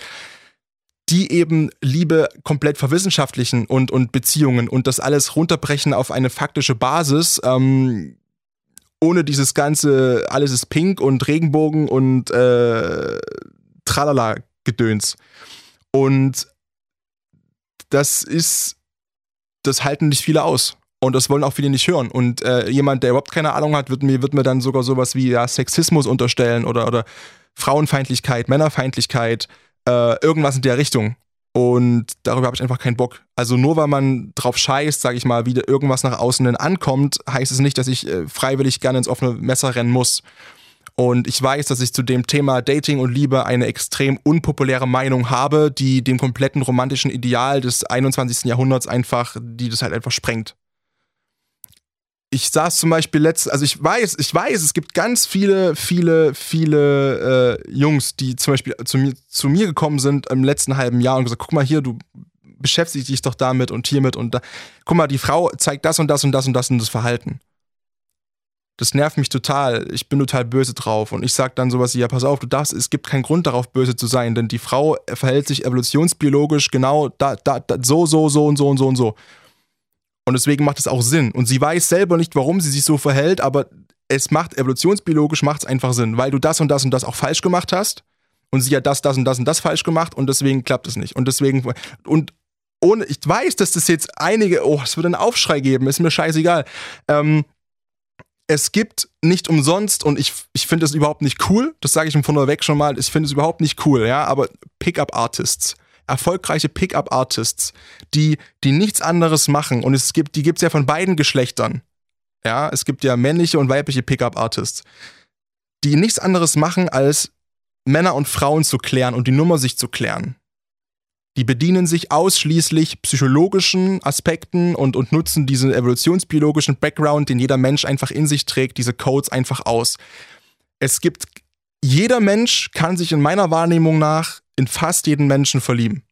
die eben Liebe komplett verwissenschaftlichen und, und Beziehungen und das alles runterbrechen auf eine faktische Basis, ähm, ohne dieses ganze, alles ist pink und Regenbogen und äh, Tralala-Gedöns. Und das ist, das halten nicht viele aus. Und das wollen auch viele nicht hören. Und äh, jemand, der überhaupt keine Ahnung hat, wird mir, wird mir dann sogar sowas wie ja, Sexismus unterstellen oder, oder Frauenfeindlichkeit, Männerfeindlichkeit, äh, irgendwas in der Richtung. Und darüber habe ich einfach keinen Bock. Also nur weil man drauf scheißt, sage ich mal, wie irgendwas nach außen denn ankommt, heißt es nicht, dass ich äh, freiwillig gerne ins offene Messer rennen muss. Und ich weiß, dass ich zu dem Thema Dating und Liebe eine extrem unpopuläre Meinung habe, die dem kompletten romantischen Ideal des 21. Jahrhunderts einfach, die das halt einfach sprengt ich saß zum Beispiel letztens, also ich weiß, ich weiß, es gibt ganz viele, viele, viele äh, Jungs, die zum Beispiel zu mir, zu mir gekommen sind im letzten halben Jahr und gesagt, guck mal hier, du beschäftigst dich doch damit und hiermit und da. Guck mal, die Frau zeigt das und das und das und das und das Verhalten. Das nervt mich total. Ich bin total böse drauf. Und ich sag dann sowas wie, ja, pass auf, du darfst, es gibt keinen Grund darauf, böse zu sein, denn die Frau verhält sich evolutionsbiologisch genau da, da, da, so, so, so und so und so und so. Und deswegen macht es auch Sinn. Und sie weiß selber nicht, warum sie sich so verhält, aber es macht evolutionsbiologisch macht einfach Sinn, weil du das und das und das auch falsch gemacht hast. Und sie hat das, das und das und das falsch gemacht und deswegen klappt es nicht. Und deswegen, und ohne, ich weiß, dass das jetzt einige, oh, es wird einen Aufschrei geben, ist mir scheißegal. Ähm, es gibt nicht umsonst, und ich, ich finde es überhaupt nicht cool, das sage ich von vorneweg schon mal, ich finde es überhaupt nicht cool, ja, aber Pickup-Artists erfolgreiche Pickup-Artists, die, die nichts anderes machen. Und es gibt, die gibt es ja von beiden Geschlechtern. Ja, es gibt ja männliche und weibliche Pickup-Artists, die nichts anderes machen, als Männer und Frauen zu klären und die Nummer sich zu klären. Die bedienen sich ausschließlich psychologischen Aspekten und, und nutzen diesen evolutionsbiologischen Background, den jeder Mensch einfach in sich trägt, diese Codes einfach aus. Es gibt, jeder Mensch kann sich in meiner Wahrnehmung nach in fast jeden Menschen verlieben.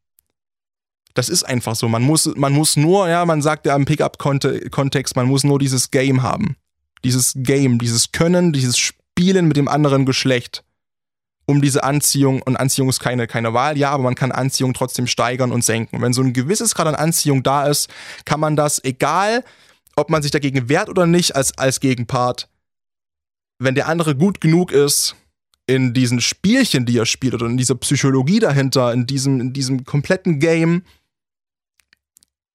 Das ist einfach so. Man muss, man muss nur, ja, man sagt ja im Pickup-Kontext, man muss nur dieses Game haben. Dieses Game, dieses Können, dieses Spielen mit dem anderen Geschlecht. Um diese Anziehung, und Anziehung ist keine, keine Wahl, ja, aber man kann Anziehung trotzdem steigern und senken. wenn so ein gewisses Grad an Anziehung da ist, kann man das, egal ob man sich dagegen wehrt oder nicht, als, als Gegenpart, wenn der andere gut genug ist, in diesen Spielchen, die er spielt, oder in dieser Psychologie dahinter, in diesem, in diesem kompletten Game,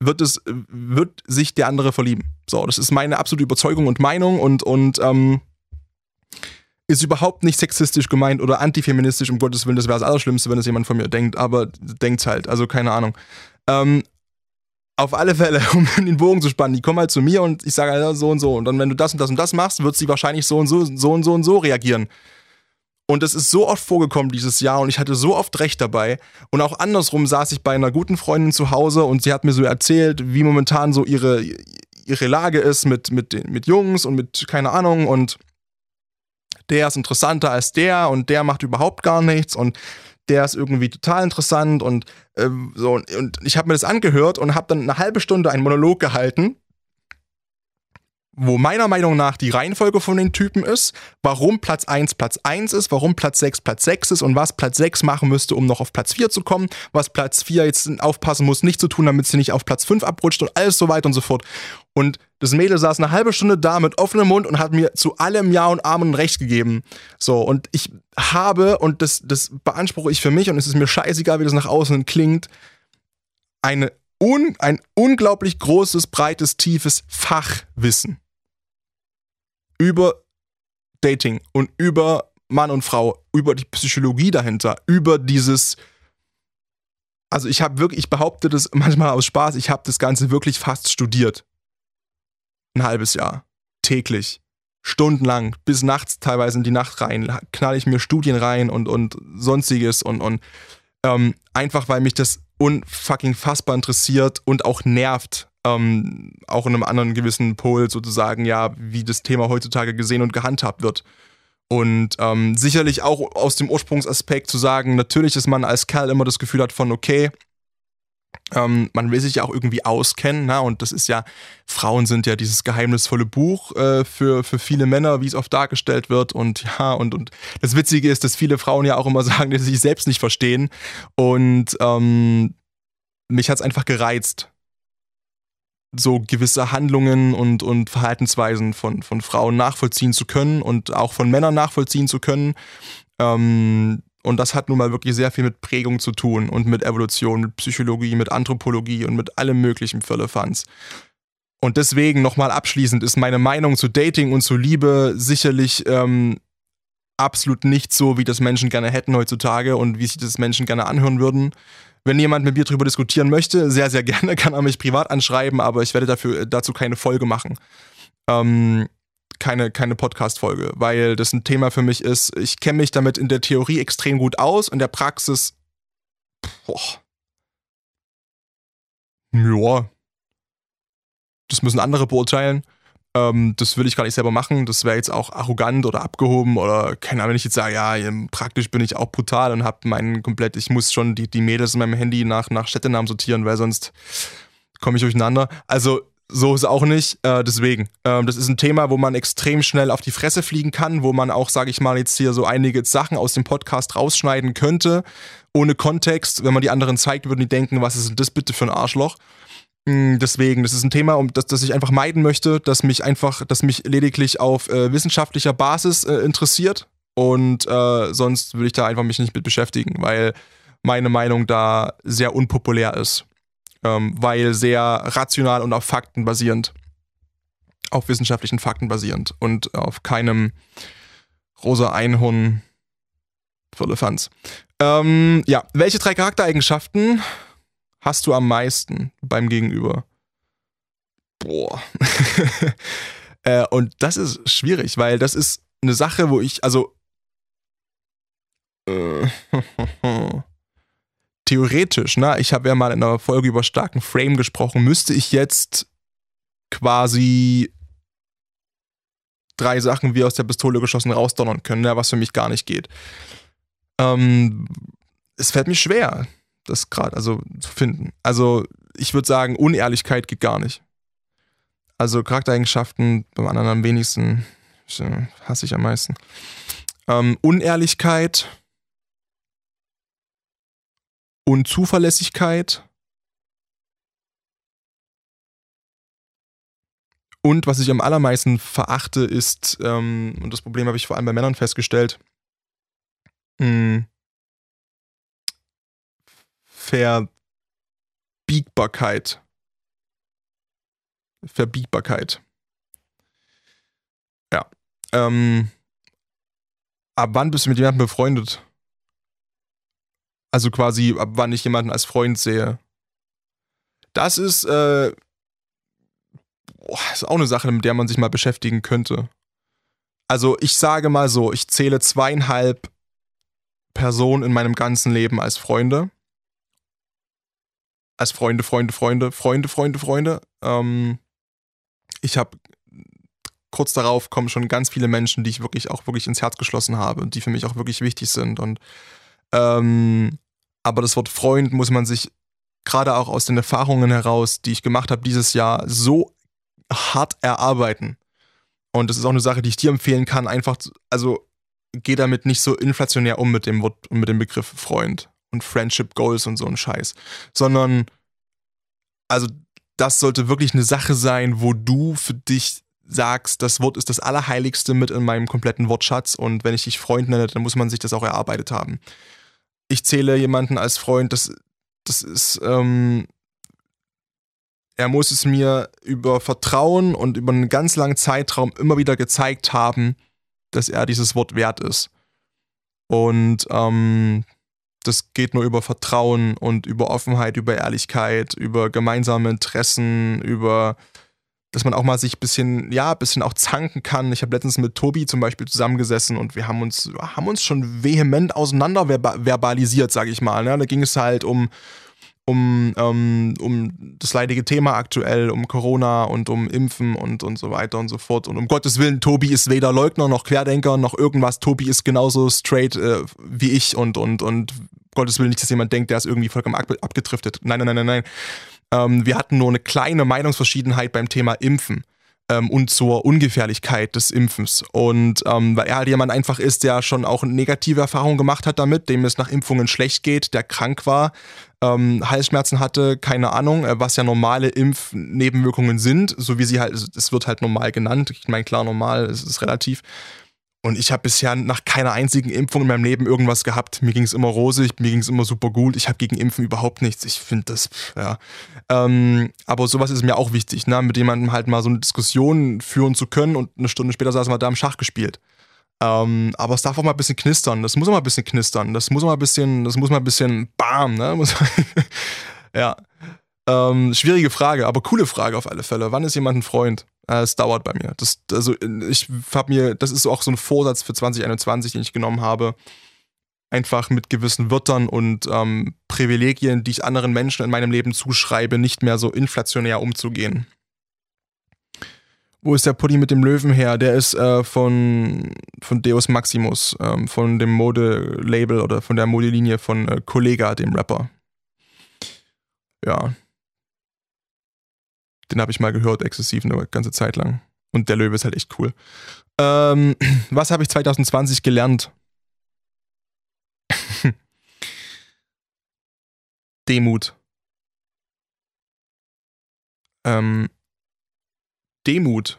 wird es, wird sich der andere verlieben. So, das ist meine absolute Überzeugung und Meinung und, und ähm, ist überhaupt nicht sexistisch gemeint oder antifeministisch, um Gottes Willen, das wäre das Allerschlimmste, wenn das jemand von mir denkt, aber denkt halt, also keine Ahnung. Ähm, auf alle Fälle, um den Bogen zu spannen, die kommen halt zu mir und ich sage halt so und so. Und dann, wenn du das und das und das machst, wird sie wahrscheinlich so und so, so und so und so reagieren. Und es ist so oft vorgekommen dieses Jahr und ich hatte so oft recht dabei. Und auch andersrum saß ich bei einer guten Freundin zu Hause und sie hat mir so erzählt, wie momentan so ihre, ihre Lage ist mit, mit, mit Jungs und mit keine Ahnung und der ist interessanter als der und der macht überhaupt gar nichts und der ist irgendwie total interessant und äh, so und ich habe mir das angehört und habe dann eine halbe Stunde einen Monolog gehalten wo meiner Meinung nach die Reihenfolge von den Typen ist, warum Platz 1 Platz 1 ist, warum Platz 6 Platz 6 ist und was Platz 6 machen müsste, um noch auf Platz 4 zu kommen, was Platz 4 jetzt aufpassen muss, nicht zu tun, damit sie nicht auf Platz 5 abrutscht und alles so weiter und so fort. Und das Mädel saß eine halbe Stunde da mit offenem Mund und hat mir zu allem Ja und Amen Recht gegeben. So, und ich habe, und das, das beanspruche ich für mich, und es ist mir scheißegal, wie das nach außen klingt, eine un, ein unglaublich großes, breites, tiefes Fachwissen über Dating und über Mann und Frau, über die Psychologie dahinter, über dieses also ich habe wirklich, ich behaupte das manchmal aus Spaß, ich habe das Ganze wirklich fast studiert. Ein halbes Jahr. Täglich. Stundenlang, bis nachts teilweise in die Nacht rein, knall ich mir Studien rein und, und sonstiges und, und ähm, einfach weil mich das unfucking fassbar interessiert und auch nervt ähm, auch in einem anderen gewissen Pol sozusagen, ja, wie das Thema heutzutage gesehen und gehandhabt wird. Und ähm, sicherlich auch aus dem Ursprungsaspekt zu sagen, natürlich, dass man als Kerl immer das Gefühl hat von, okay, Ähm, man will sich ja auch irgendwie auskennen, na? und das ist ja, Frauen sind ja dieses geheimnisvolle Buch äh, für, für viele Männer, wie es oft dargestellt wird. Und ja, und, und das Witzige ist, dass viele Frauen ja auch immer sagen, dass sie sich selbst nicht verstehen. Und ähm, mich hat es einfach gereizt, so gewisse Handlungen und, und Verhaltensweisen von, von Frauen nachvollziehen zu können und auch von Männern nachvollziehen zu können. Ähm, und das hat nun mal wirklich sehr viel mit Prägung zu tun und mit Evolution, mit Psychologie, mit Anthropologie und mit allem möglichen Firlefanz. Und deswegen nochmal abschließend ist meine Meinung zu Dating und zu Liebe sicherlich ähm, absolut nicht so, wie das Menschen gerne hätten heutzutage und wie sich das Menschen gerne anhören würden. Wenn jemand mit mir darüber diskutieren möchte, sehr, sehr gerne, kann er mich privat anschreiben, aber ich werde dafür, dazu keine Folge machen. Ähm, keine, keine Podcast-Folge, weil das ein Thema für mich ist. Ich kenne mich damit in der Theorie extrem gut aus, in der Praxis. Boah. Ja. Das müssen andere beurteilen. Ähm, das will ich gar nicht selber machen. Das wäre jetzt auch arrogant oder abgehoben oder keine Ahnung, wenn ich jetzt sage, ja, praktisch bin ich auch brutal und habe meinen komplett, ich muss schon die, die Mädels in meinem Handy nach, nach Städtenamen sortieren, weil sonst komme ich durcheinander. Also so ist auch nicht. Äh, deswegen, äh, das ist ein Thema, wo man extrem schnell auf die Fresse fliegen kann, wo man auch, sage ich mal, jetzt hier so einige Sachen aus dem Podcast rausschneiden könnte, ohne Kontext. Wenn man die anderen zeigt, würden die denken, was ist denn das bitte für ein Arschloch? Mm, deswegen, das ist ein Thema, um das, das ich einfach meiden möchte, dass mich einfach, dass mich lediglich auf äh, wissenschaftlicher Basis äh, interessiert und äh, sonst würde ich da einfach mich nicht mit beschäftigen, weil meine Meinung da sehr unpopulär ist, ähm, weil sehr rational und auf Fakten basierend, auf wissenschaftlichen Fakten basierend und auf keinem rosa Einhorn Firlefanz. Ähm, ja, welche drei Charaktereigenschaften hast du am meisten beim Gegenüber? Boah. äh, und das ist schwierig, weil das ist eine Sache, wo ich, also äh, theoretisch, ne, ich habe ja mal in einer Folge über starken Frame gesprochen, müsste ich jetzt quasi drei Sachen wie aus der Pistole geschossen rausdonnern können, ja, was für mich gar nicht geht. Ähm, es fällt mir schwer das gerade also zu finden. Also ich würde sagen, Unehrlichkeit geht gar nicht. Also Charaktereigenschaften beim anderen am wenigsten hasse ich am meisten. Ähm, Unehrlichkeit und Zuverlässigkeit und was ich am allermeisten verachte ist, ähm, und das Problem habe ich vor allem bei Männern festgestellt, mh, hm, Verbiegbarkeit. Verbiegbarkeit. Ja. Ähm, ab wann bist du mit jemandem befreundet? Also quasi, ab wann ich jemanden als Freund sehe. Das ist, äh, boah, ist auch eine Sache, mit der man sich mal beschäftigen könnte. Also ich sage mal so, ich zähle zweieinhalb Personen in meinem ganzen Leben als Freunde als Freunde, Freunde, Freunde, Freunde, Freunde, Freunde. Ähm, ich habe kurz darauf kommen schon ganz viele Menschen, die ich wirklich auch wirklich ins Herz geschlossen habe und die für mich auch wirklich wichtig sind. Und ähm, aber das Wort Freund muss man sich gerade auch aus den Erfahrungen heraus, die ich gemacht habe dieses Jahr, so hart erarbeiten. Und das ist auch eine Sache, die ich dir empfehlen kann. Einfach, also geh damit nicht so inflationär um mit dem Wort und mit dem Begriff Freund und Friendship Goals und so ein Scheiß, sondern also das sollte wirklich eine Sache sein, wo du für dich sagst, das Wort ist das Allerheiligste mit in meinem kompletten Wortschatz und wenn ich dich Freund nenne, dann muss man sich das auch erarbeitet haben. Ich zähle jemanden als Freund, das, das ist, ähm, er muss es mir über Vertrauen und über einen ganz langen Zeitraum immer wieder gezeigt haben, dass er dieses Wort wert ist. Und ähm, das geht nur über Vertrauen und über Offenheit, über Ehrlichkeit, über gemeinsame Interessen, über dass man auch mal sich ein bisschen, ja, ein bisschen auch zanken kann. Ich habe letztens mit Tobi zum Beispiel zusammengesessen und wir haben uns, haben uns schon vehement auseinander verbalisiert, sage ich mal. Ne? Da ging es halt um, um, ähm, um das leidige Thema aktuell, um Corona und um Impfen und, und so weiter und so fort. Und um Gottes Willen, Tobi ist weder Leugner noch Querdenker noch irgendwas. Tobi ist genauso straight äh, wie ich und, und, und Gottes Willen nicht, dass jemand denkt, der ist irgendwie vollkommen ab abgedriftet. Nein, nein, nein, nein, nein. Ähm, wir hatten nur eine kleine Meinungsverschiedenheit beim Thema Impfen ähm, und zur Ungefährlichkeit des Impfens. Und ähm, weil er halt jemand einfach ist, der schon auch negative Erfahrungen gemacht hat damit, dem es nach Impfungen schlecht geht, der krank war, ähm, Halsschmerzen hatte, keine Ahnung, äh, was ja normale Impfnebenwirkungen sind, so wie sie halt, es wird halt normal genannt. Ich meine, klar, normal, es ist relativ. Und ich habe bisher nach keiner einzigen Impfung in meinem Leben irgendwas gehabt. Mir ging es immer rosig, mir ging es immer super gut. Ich habe gegen Impfen überhaupt nichts. Ich finde das, ja. Ähm, aber sowas ist mir auch wichtig, ne? mit jemandem halt mal so eine Diskussion führen zu können und eine Stunde später saßen wir da im Schach gespielt. Ähm, aber es darf auch mal ein bisschen knistern. Das muss auch mal ein bisschen knistern. Das muss auch mal ein bisschen, das muss mal ein bisschen bam, ne? ja. Ähm, schwierige Frage, aber coole Frage auf alle Fälle. Wann ist jemand ein Freund? Äh, es dauert bei mir. Das, also ich habe mir, das ist auch so ein Vorsatz für 2021, den ich genommen habe. Einfach mit gewissen Wörtern und ähm, Privilegien, die ich anderen Menschen in meinem Leben zuschreibe, nicht mehr so inflationär umzugehen. Wo ist der Pulli mit dem Löwen her? Der ist äh, von, von Deus Maximus, ähm, von dem Modelabel oder von der Modelinie von äh, Kollega, dem Rapper. Ja, den habe ich mal gehört, exzessiv eine ganze Zeit lang. Und der Löwe ist halt echt cool. Ähm, was habe ich 2020 gelernt? Demut. Ähm, Demut.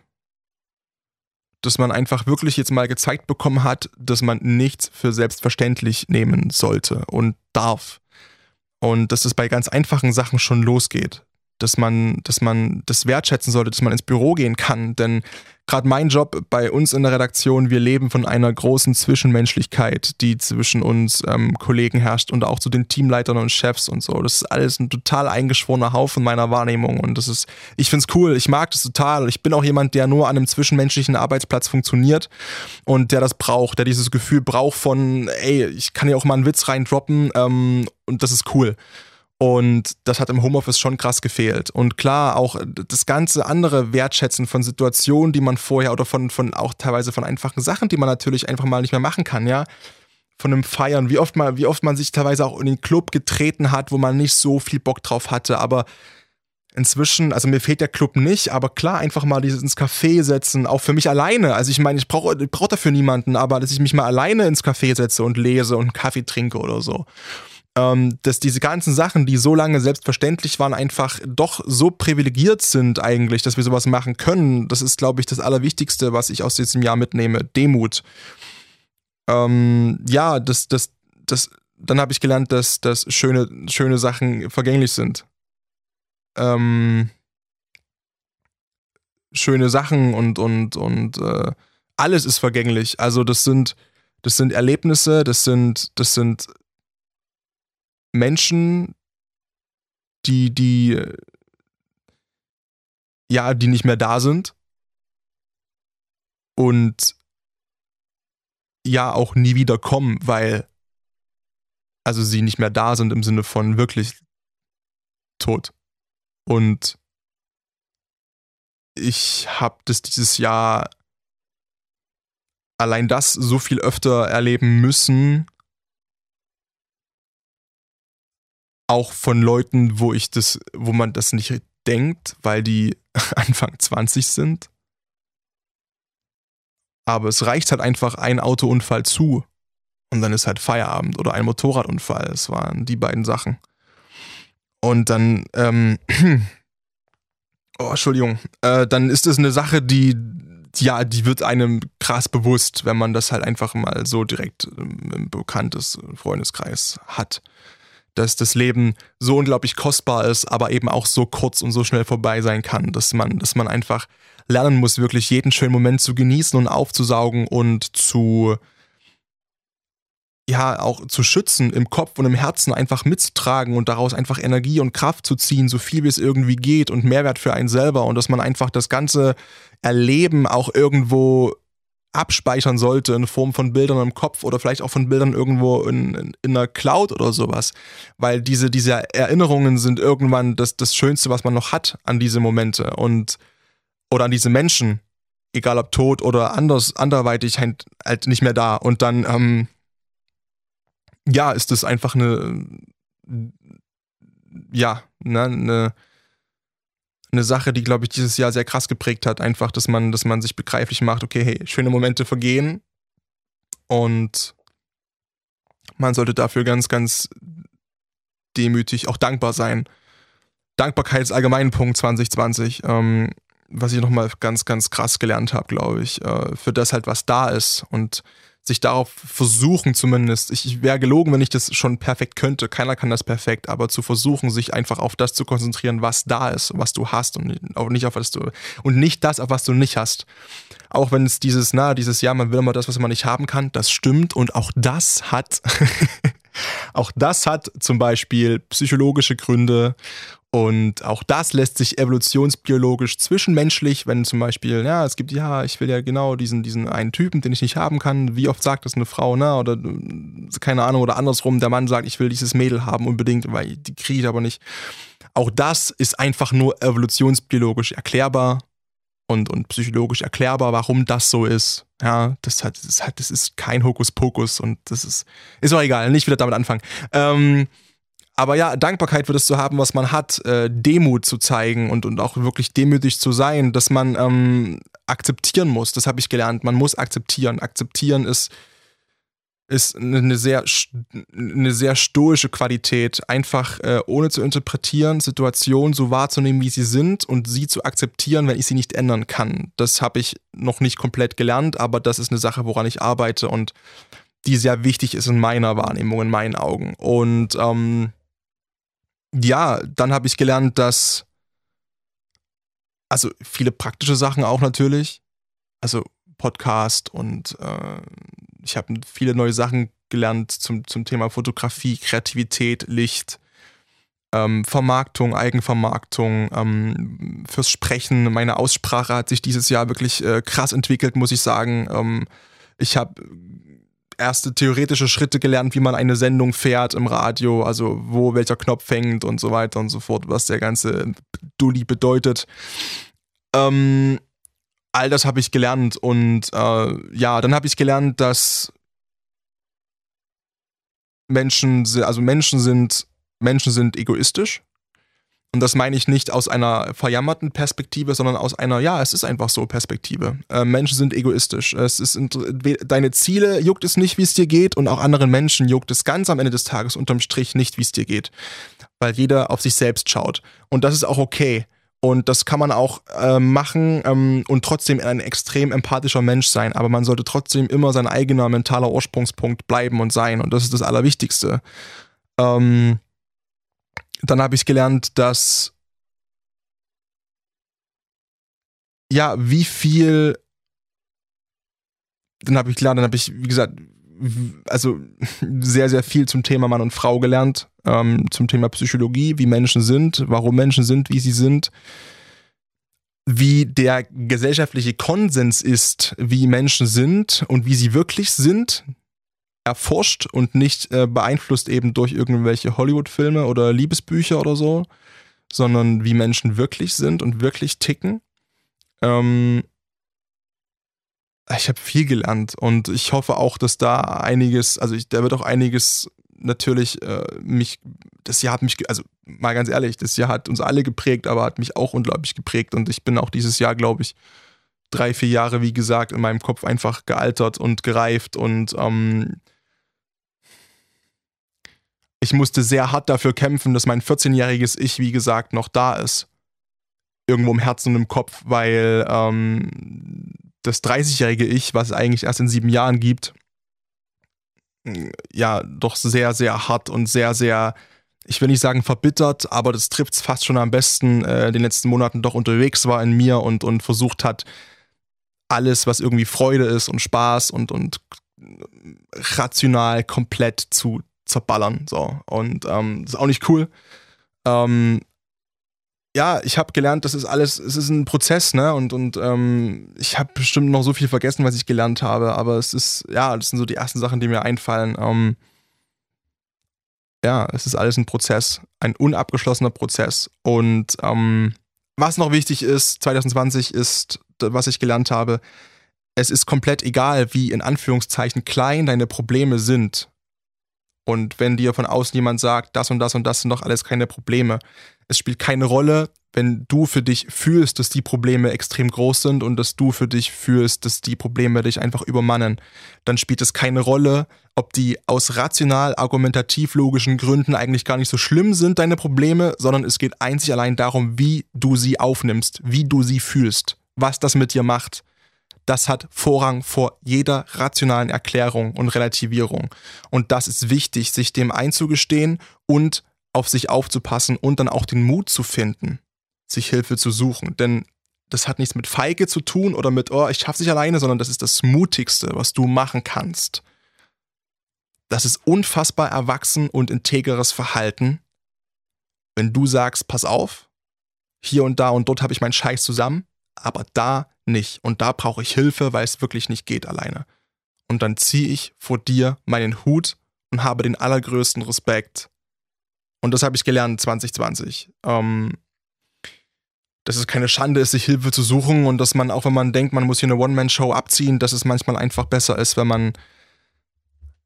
Dass man einfach wirklich jetzt mal gezeigt bekommen hat, dass man nichts für selbstverständlich nehmen sollte und darf. Und dass es bei ganz einfachen Sachen schon losgeht dass man, dass man das wertschätzen sollte, dass man ins Büro gehen kann. Denn gerade mein Job bei uns in der Redaktion, wir leben von einer großen Zwischenmenschlichkeit, die zwischen uns ähm, Kollegen herrscht und auch zu den Teamleitern und Chefs und so. Das ist alles ein total eingeschworener Haufen meiner Wahrnehmung und das ist, ich finde es cool, ich mag das total. Ich bin auch jemand, der nur an einem zwischenmenschlichen Arbeitsplatz funktioniert und der das braucht, der dieses Gefühl braucht von, ey, ich kann ja auch mal einen Witz reindroppen ähm, und das ist cool. Und das hat im Homeoffice schon krass gefehlt. Und klar, auch das ganze andere Wertschätzen von Situationen, die man vorher oder von, von auch teilweise von einfachen Sachen, die man natürlich einfach mal nicht mehr machen kann, ja. Von einem Feiern, wie oft mal, wie oft man sich teilweise auch in den Club getreten hat, wo man nicht so viel Bock drauf hatte, aber inzwischen, also mir fehlt der Club nicht, aber klar, einfach mal dieses ins Café setzen, auch für mich alleine. Also ich meine, ich brauche ich brauch dafür niemanden, aber dass ich mich mal alleine ins Café setze und lese und einen Kaffee trinke oder so ähm, dass diese ganzen Sachen, die so lange selbstverständlich waren, einfach doch so privilegiert sind eigentlich, dass wir sowas machen können. Das ist, glaube ich, das Allerwichtigste, was ich aus diesem Jahr mitnehme. Demut. Ähm, ja, das, das, das, dann habe ich gelernt, dass, dass schöne, schöne Sachen vergänglich sind. Ähm, schöne Sachen und, und, und äh, alles ist vergänglich. Also das sind, das sind Erlebnisse, das sind, das sind Menschen, die, die, ja, die nicht mehr da sind und ja auch nie wieder kommen, weil also sie nicht mehr da sind im Sinne von wirklich tot. Und ich habe das dieses Jahr allein das so viel öfter erleben müssen, auch von Leuten, wo ich das, wo man das nicht denkt, weil die Anfang 20 sind. Aber es reicht halt einfach ein Autounfall zu und dann ist halt Feierabend oder ein Motorradunfall. Es waren die beiden Sachen. Und dann, ähm, oh, Entschuldigung, äh, dann ist es eine Sache, die, ja, die wird einem krass bewusst, wenn man das halt einfach mal so direkt im bekanntes Freundeskreis hat dass das Leben so unglaublich kostbar ist, aber eben auch so kurz und so schnell vorbei sein kann, dass man, dass man einfach lernen muss, wirklich jeden schönen Moment zu genießen und aufzusaugen und zu, ja, auch zu schützen, im Kopf und im Herzen einfach mitzutragen und daraus einfach Energie und Kraft zu ziehen, so viel wie es irgendwie geht und Mehrwert für einen selber und dass man einfach das ganze Erleben auch irgendwo abspeichern sollte in Form von Bildern im Kopf oder vielleicht auch von Bildern irgendwo in, in, in einer Cloud oder sowas. Weil diese, diese Erinnerungen sind irgendwann das, das Schönste, was man noch hat an diese Momente und oder an diese Menschen, egal ob tot oder anders, anderweitig halt, halt nicht mehr da. Und dann, ähm, ja, ist das einfach eine, ja, ne, eine, eine Sache, die, glaube ich, dieses Jahr sehr krass geprägt hat. Einfach, dass man, dass man sich begreiflich macht, okay, hey, schöne Momente vergehen und man sollte dafür ganz, ganz demütig auch dankbar sein. Dankbarkeit ist allgemein Punkt 2020, ähm, was ich nochmal ganz, ganz krass gelernt habe, glaube ich, äh, für das halt, was da ist und sich darauf versuchen zumindest, ich, ich wäre gelogen, wenn ich das schon perfekt könnte, keiner kann das perfekt, aber zu versuchen, sich einfach auf das zu konzentrieren, was da ist, was du hast und nicht auf was du, und nicht das, auf was du nicht hast. Auch wenn es dieses, na, dieses Jahr, man will immer das, was man nicht haben kann, das stimmt und auch das hat, auch das hat zum Beispiel psychologische Gründe und auch das lässt sich evolutionsbiologisch zwischenmenschlich, wenn zum Beispiel, ja, es gibt, ja, ich will ja genau diesen, diesen einen Typen, den ich nicht haben kann. Wie oft sagt das eine Frau, ne? Oder keine Ahnung, oder andersrum, der Mann sagt, ich will dieses Mädel haben unbedingt, weil die kriege ich aber nicht. Auch das ist einfach nur evolutionsbiologisch erklärbar und, und psychologisch erklärbar, warum das so ist. Ja, das hat, das hat, das ist kein Hokuspokus und das ist, ist auch egal, nicht wieder damit anfangen. Ähm, aber ja, Dankbarkeit für das zu haben, was man hat, äh, Demut zu zeigen und, und auch wirklich demütig zu sein, dass man ähm, akzeptieren muss. Das habe ich gelernt. Man muss akzeptieren. Akzeptieren ist, ist eine sehr, eine sehr stoische Qualität. Einfach äh, ohne zu interpretieren, Situationen so wahrzunehmen, wie sie sind und sie zu akzeptieren, wenn ich sie nicht ändern kann. Das habe ich noch nicht komplett gelernt, aber das ist eine Sache, woran ich arbeite und die sehr wichtig ist in meiner Wahrnehmung, in meinen Augen. Und ähm, ja, dann habe ich gelernt, dass, also viele praktische Sachen auch natürlich, also Podcast und äh, ich habe viele neue Sachen gelernt zum, zum Thema Fotografie, Kreativität, Licht, ähm, Vermarktung, Eigenvermarktung, ähm, fürs Sprechen. Meine Aussprache hat sich dieses Jahr wirklich äh, krass entwickelt, muss ich sagen. Ähm, ich habe erste theoretische Schritte gelernt, wie man eine Sendung fährt im Radio, also wo welcher Knopf hängt und so weiter und so fort, was der ganze Dulli bedeutet. Ähm, all das habe ich gelernt und äh, ja, dann habe ich gelernt, dass Menschen, also Menschen sind, Menschen sind egoistisch und das meine ich nicht aus einer verjammerten Perspektive, sondern aus einer, ja, es ist einfach so Perspektive. Äh, Menschen sind egoistisch. Es ist, deine Ziele juckt es nicht, wie es dir geht, und auch anderen Menschen juckt es ganz am Ende des Tages unterm Strich nicht, wie es dir geht. Weil jeder auf sich selbst schaut. Und das ist auch okay. Und das kann man auch äh, machen ähm, und trotzdem ein extrem empathischer Mensch sein. Aber man sollte trotzdem immer sein eigener mentaler Ursprungspunkt bleiben und sein. Und das ist das Allerwichtigste. Ähm, dann habe ich gelernt, dass ja, wie viel dann habe ich gelernt, dann habe ich, wie gesagt, also sehr, sehr viel zum Thema Mann und Frau gelernt, ähm, zum Thema Psychologie, wie Menschen sind, warum Menschen sind, wie sie sind, wie der gesellschaftliche Konsens ist, wie Menschen sind und wie sie wirklich sind, erforscht und nicht äh, beeinflusst eben durch irgendwelche Hollywood-Filme oder Liebesbücher oder so, sondern wie Menschen wirklich sind und wirklich ticken. Ähm, ich habe viel gelernt und ich hoffe auch, dass da einiges, also ich, da wird auch einiges natürlich äh, mich, das Jahr hat mich, also mal ganz ehrlich, das Jahr hat uns alle geprägt, aber hat mich auch unglaublich geprägt und ich bin auch dieses Jahr, glaube ich, drei, vier Jahre, wie gesagt, in meinem Kopf einfach gealtert und gereift und ähm, ich musste sehr hart dafür kämpfen, dass mein 14-jähriges Ich, wie gesagt, noch da ist. Irgendwo im Herzen und im Kopf, weil ähm, das 30-jährige Ich, was es eigentlich erst in sieben Jahren gibt, ja, doch sehr, sehr hart und sehr, sehr, ich will nicht sagen verbittert, aber das trifft es fast schon am besten, äh, in den letzten Monaten doch unterwegs war in mir und, und versucht hat, alles, was irgendwie Freude ist und Spaß und, und rational komplett zu zerballern. So. Und ähm, das ist auch nicht cool. Ähm, ja, ich habe gelernt, das ist alles, es ist ein Prozess, ne? Und, und ähm, ich habe bestimmt noch so viel vergessen, was ich gelernt habe, aber es ist, ja, das sind so die ersten Sachen, die mir einfallen. Ähm, ja, es ist alles ein Prozess, ein unabgeschlossener Prozess. Und ähm, was noch wichtig ist, 2020 ist, was ich gelernt habe, es ist komplett egal, wie in Anführungszeichen klein deine Probleme sind Und wenn dir von außen jemand sagt, das und das und das sind doch alles keine Probleme, es spielt keine Rolle, wenn du für dich fühlst, dass die Probleme extrem groß sind und dass du für dich fühlst, dass die Probleme dich einfach übermannen, dann spielt es keine Rolle, ob die aus rational, argumentativ logischen Gründen eigentlich gar nicht so schlimm sind, deine Probleme, sondern es geht einzig allein darum, wie du sie aufnimmst, wie du sie fühlst, was das mit dir macht. Das hat Vorrang vor jeder rationalen Erklärung und Relativierung. Und das ist wichtig, sich dem einzugestehen und auf sich aufzupassen und dann auch den Mut zu finden, sich Hilfe zu suchen. Denn das hat nichts mit Feige zu tun oder mit, oh, ich schaff's nicht alleine, sondern das ist das Mutigste, was du machen kannst. Das ist unfassbar erwachsen und integeres Verhalten, wenn du sagst, pass auf, hier und da und dort habe ich meinen Scheiß zusammen, aber da nicht. Und da brauche ich Hilfe, weil es wirklich nicht geht alleine. Und dann ziehe ich vor dir meinen Hut und habe den allergrößten Respekt. Und das habe ich gelernt 2020. Ähm, dass es keine Schande ist, sich Hilfe zu suchen und dass man, auch wenn man denkt, man muss hier eine One-Man-Show abziehen, dass es manchmal einfach besser ist, wenn man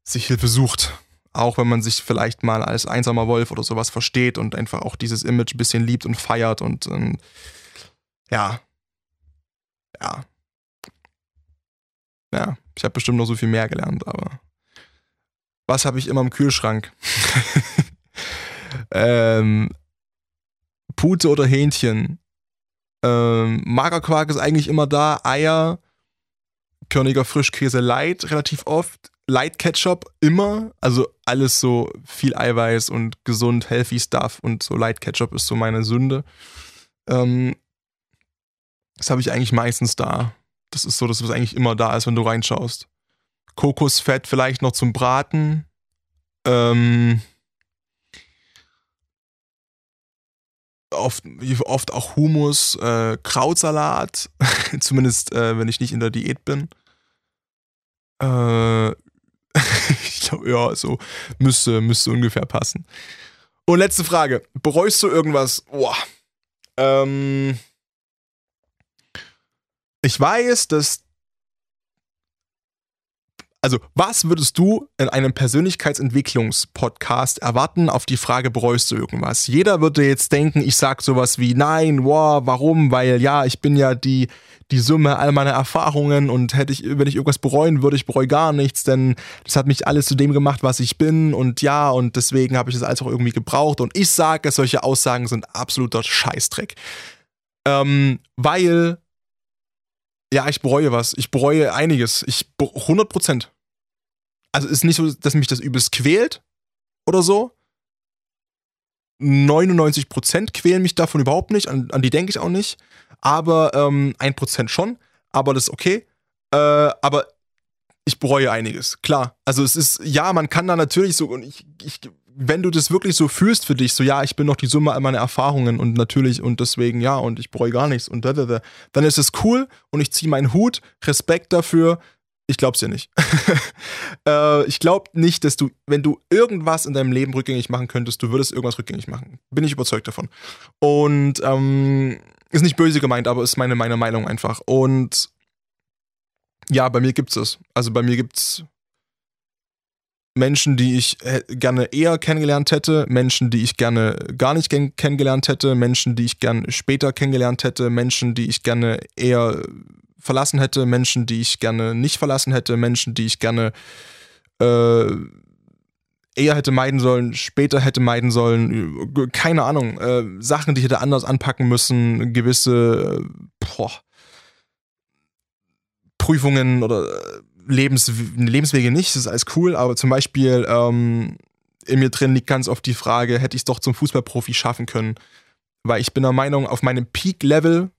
sich Hilfe sucht. Auch wenn man sich vielleicht mal als einsamer Wolf oder sowas versteht und einfach auch dieses Image ein bisschen liebt und feiert und ähm, ja. Ja. Ja, ich habe bestimmt noch so viel mehr gelernt, aber was habe ich immer im Kühlschrank? ähm, Pute oder Hähnchen? Ähm, Magerquark ist eigentlich immer da. Eier, körniger Frischkäse light relativ oft. Light Ketchup immer. Also alles so viel Eiweiß und gesund, healthy Stuff. Und so Light Ketchup ist so meine Sünde. Ähm, das habe ich eigentlich meistens da. Das ist so, dass es eigentlich immer da ist, wenn du reinschaust. Kokosfett vielleicht noch zum Braten. Ähm, oft, oft auch Hummus, äh, Krautsalat, zumindest äh, wenn ich nicht in der Diät bin. Äh, ich glaube, ja, so müsste, müsste ungefähr passen. Und letzte Frage: Bereust du irgendwas? Boah. Ähm, ich weiß, dass also, was würdest du in einem Persönlichkeitsentwicklungspodcast erwarten auf die Frage, bereust du irgendwas? Jeder würde jetzt denken, ich sag sowas wie, nein, wow, warum? Weil ja, ich bin ja die, die Summe all meiner Erfahrungen und hätte ich, wenn ich irgendwas bereuen würde, ich bereue gar nichts, denn das hat mich alles zu dem gemacht, was ich bin und ja, und deswegen habe ich das alles auch irgendwie gebraucht. Und ich sage, solche Aussagen sind absoluter Scheißdreck. Ähm, weil ja, ich bereue was. Ich bereue einiges. Ich 100 Prozent. Also ist nicht so, dass mich das übelst quält oder so. 99 Prozent quälen mich davon überhaupt nicht. An, an die denke ich auch nicht. Aber ähm, 1 Prozent schon. Aber das ist okay. Äh, aber ich bereue einiges. Klar. Also es ist, ja, man kann da natürlich so, und ich, ich wenn du das wirklich so fühlst für dich, so ja, ich bin noch die Summe all meiner Erfahrungen und natürlich und deswegen ja und ich bereue gar nichts und da, da, da, dann ist es cool und ich ziehe meinen Hut, Respekt dafür. Ich glaub's dir nicht. äh, ich glaube nicht, dass du, wenn du irgendwas in deinem Leben rückgängig machen könntest, du würdest irgendwas rückgängig machen. Bin ich überzeugt davon. Und ähm, ist nicht böse gemeint, aber ist meine, meine Meinung einfach. Und ja, bei mir gibt's es. Also bei mir gibt's Menschen, die ich äh, gerne eher kennengelernt hätte, Menschen, die ich gerne gar nicht kennengelernt hätte, Menschen, die ich gerne später kennengelernt hätte, Menschen, die ich gerne eher verlassen hätte, Menschen, die ich gerne nicht verlassen hätte, Menschen, die ich gerne äh, eher hätte meiden sollen, später hätte meiden sollen, keine Ahnung, äh, Sachen, die ich hätte anders anpacken müssen, gewisse äh, boah, Prüfungen oder äh, Lebens, Lebenswege nicht, das ist alles cool, aber zum Beispiel ähm, in mir drin liegt ganz oft die Frage, hätte ich es doch zum Fußballprofi schaffen können? Weil ich bin der Meinung, auf meinem Peak-Level,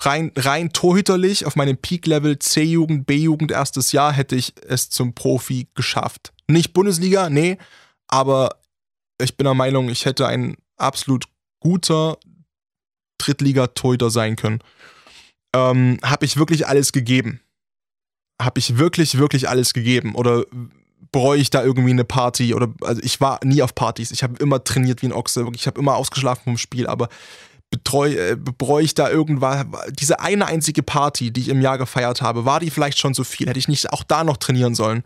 rein, rein torhüterlich, auf meinem Peak-Level C-Jugend, B-Jugend, erstes Jahr, hätte ich es zum Profi geschafft. Nicht Bundesliga, nee, aber ich bin der Meinung, ich hätte ein absolut guter Drittliga-Torhüter sein können. Ähm, Habe ich wirklich alles gegeben habe ich wirklich, wirklich alles gegeben? Oder bereue ich da irgendwie eine Party? Oder also ich war nie auf Partys. Ich habe immer trainiert wie ein Ochse. Ich habe immer ausgeschlafen vom Spiel, aber betreu, äh, bereue ich da irgendwas? Diese eine einzige Party, die ich im Jahr gefeiert habe, war die vielleicht schon so viel? Hätte ich nicht auch da noch trainieren sollen?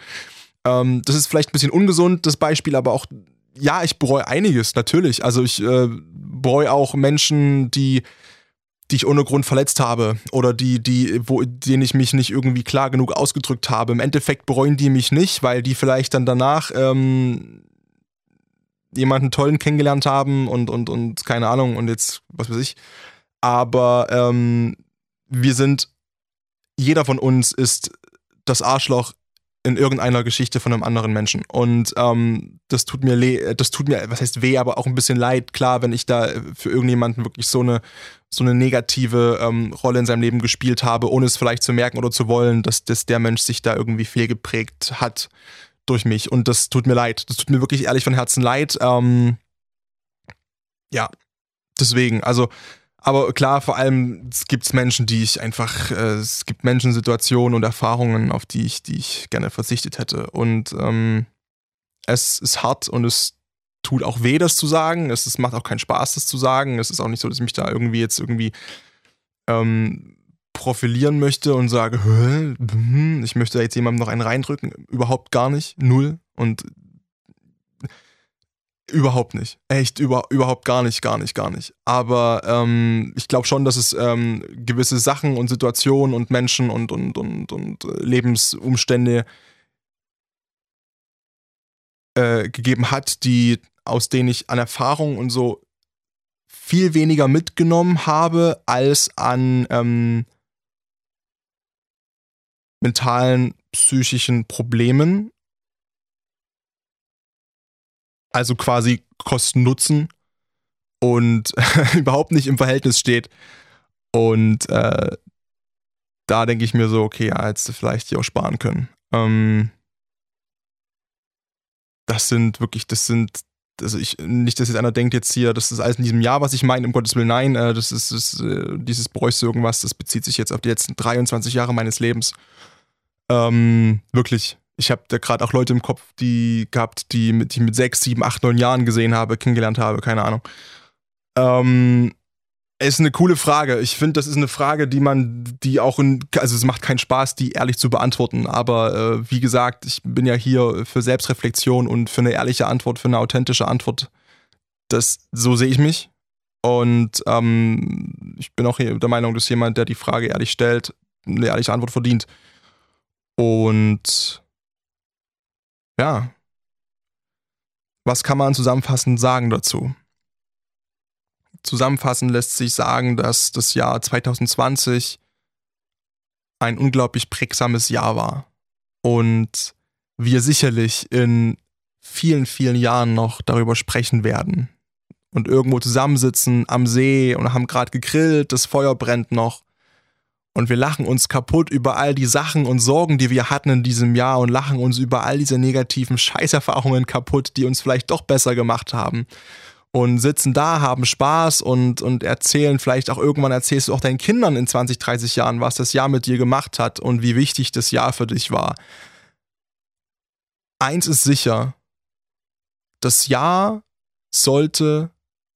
Ähm, das ist vielleicht ein bisschen ungesund, das Beispiel, aber auch, ja, ich bereue einiges, natürlich. Also ich äh, bereue auch Menschen, die die ich ohne Grund verletzt habe oder die, die, wo, denen ich mich nicht irgendwie klar genug ausgedrückt habe. Im Endeffekt bereuen die mich nicht, weil die vielleicht dann danach ähm, jemanden tollen kennengelernt haben und, und, und keine Ahnung und jetzt, was weiß ich. Aber ähm, wir sind, jeder von uns ist das Arschloch in irgendeiner Geschichte von einem anderen Menschen. Und ähm, das tut mir das tut mir, was heißt weh, aber auch ein bisschen leid, klar, wenn ich da für irgendjemanden wirklich so eine, so eine negative ähm, Rolle in seinem Leben gespielt habe, ohne es vielleicht zu merken oder zu wollen, dass, dass der Mensch sich da irgendwie fehlgeprägt hat durch mich. Und das tut mir leid. Das tut mir wirklich ehrlich von Herzen leid. Ähm, ja, deswegen, also aber klar, vor allem gibt es Menschen, die ich einfach, äh, es gibt Menschen, Situationen und Erfahrungen, auf die ich, die ich gerne verzichtet hätte. Und ähm, es ist hart und es tut auch weh, das zu sagen. Es, es macht auch keinen Spaß, das zu sagen. Es ist auch nicht so, dass ich mich da irgendwie jetzt irgendwie ähm, profilieren möchte und sage, hm, ich möchte jetzt jemandem noch einen reindrücken. Überhaupt gar nicht. Null. Und Überhaupt nicht. Echt, über, überhaupt gar nicht, gar nicht, gar nicht. Aber ähm, ich glaube schon, dass es ähm, gewisse Sachen und Situationen und Menschen und, und, und, und äh, Lebensumstände äh, gegeben hat, die, aus denen ich an Erfahrung und so viel weniger mitgenommen habe als an ähm, mentalen, psychischen Problemen also quasi Kosten-Nutzen und überhaupt nicht im Verhältnis steht. Und äh, da denke ich mir so, okay, ja, du vielleicht hier auch sparen können. Ähm, das sind wirklich, das sind, also ich, nicht, dass jetzt einer denkt jetzt hier, das ist alles in diesem Jahr, was ich meine, um Gottes Willen, nein, äh, das ist, das, äh, dieses bereust du irgendwas, das bezieht sich jetzt auf die letzten 23 Jahre meines Lebens. Ähm, wirklich, ich habe da gerade auch Leute im Kopf, die gehabt, die, die ich mit sechs, sieben, acht, neun Jahren gesehen habe, kennengelernt habe, keine Ahnung. Ähm, ist eine coole Frage. Ich finde, das ist eine Frage, die man, die auch in, also es macht keinen Spaß, die ehrlich zu beantworten. Aber äh, wie gesagt, ich bin ja hier für Selbstreflexion und für eine ehrliche Antwort, für eine authentische Antwort. Das, so sehe ich mich. Und ähm, ich bin auch der Meinung, dass jemand, der die Frage ehrlich stellt, eine ehrliche Antwort verdient. Und ja. Was kann man zusammenfassend sagen dazu? Zusammenfassend lässt sich sagen, dass das Jahr 2020 ein unglaublich prägsames Jahr war und wir sicherlich in vielen, vielen Jahren noch darüber sprechen werden und irgendwo zusammensitzen am See und haben gerade gegrillt, das Feuer brennt noch und wir lachen uns kaputt über all die Sachen und Sorgen, die wir hatten in diesem Jahr und lachen uns über all diese negativen Scheißerfahrungen kaputt, die uns vielleicht doch besser gemacht haben. Und sitzen da, haben Spaß und, und erzählen, vielleicht auch irgendwann erzählst du auch deinen Kindern in 20, 30 Jahren, was das Jahr mit dir gemacht hat und wie wichtig das Jahr für dich war. Eins ist sicher, das Jahr sollte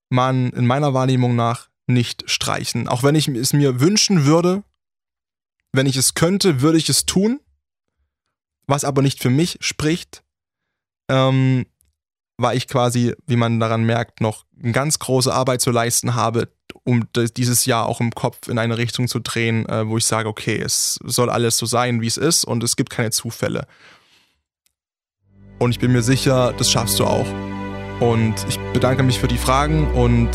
man in meiner Wahrnehmung nach nicht streichen. Auch wenn ich es mir wünschen würde, wenn ich es könnte, würde ich es tun, was aber nicht für mich spricht, ähm, weil ich quasi, wie man daran merkt, noch eine ganz große Arbeit zu leisten habe, um dieses Jahr auch im Kopf in eine Richtung zu drehen, äh, wo ich sage, okay, es soll alles so sein, wie es ist und es gibt keine Zufälle. Und ich bin mir sicher, das schaffst du auch. Und ich bedanke mich für die Fragen und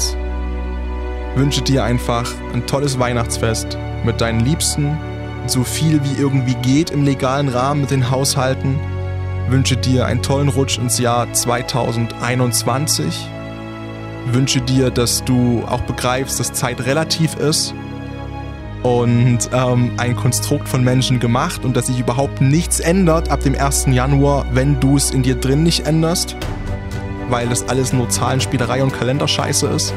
wünsche dir einfach ein tolles Weihnachtsfest mit deinen Liebsten so viel wie irgendwie geht im legalen Rahmen mit den Haushalten. Wünsche dir einen tollen Rutsch ins Jahr 2021. Wünsche dir, dass du auch begreifst, dass Zeit relativ ist und ähm, ein Konstrukt von Menschen gemacht und dass sich überhaupt nichts ändert ab dem 1. Januar, wenn du es in dir drin nicht änderst, weil das alles nur Zahlenspielerei und Kalenderscheiße ist.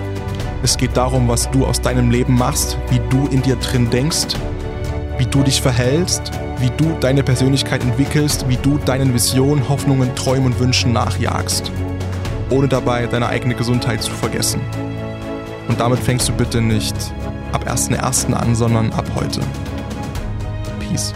Es geht darum, was du aus deinem Leben machst, wie du in dir drin denkst wie du dich verhältst, wie du deine Persönlichkeit entwickelst, wie du deinen Visionen, Hoffnungen, Träumen und Wünschen nachjagst, ohne dabei deine eigene Gesundheit zu vergessen. Und damit fängst du bitte nicht ab 1.1. an, sondern ab heute. Peace.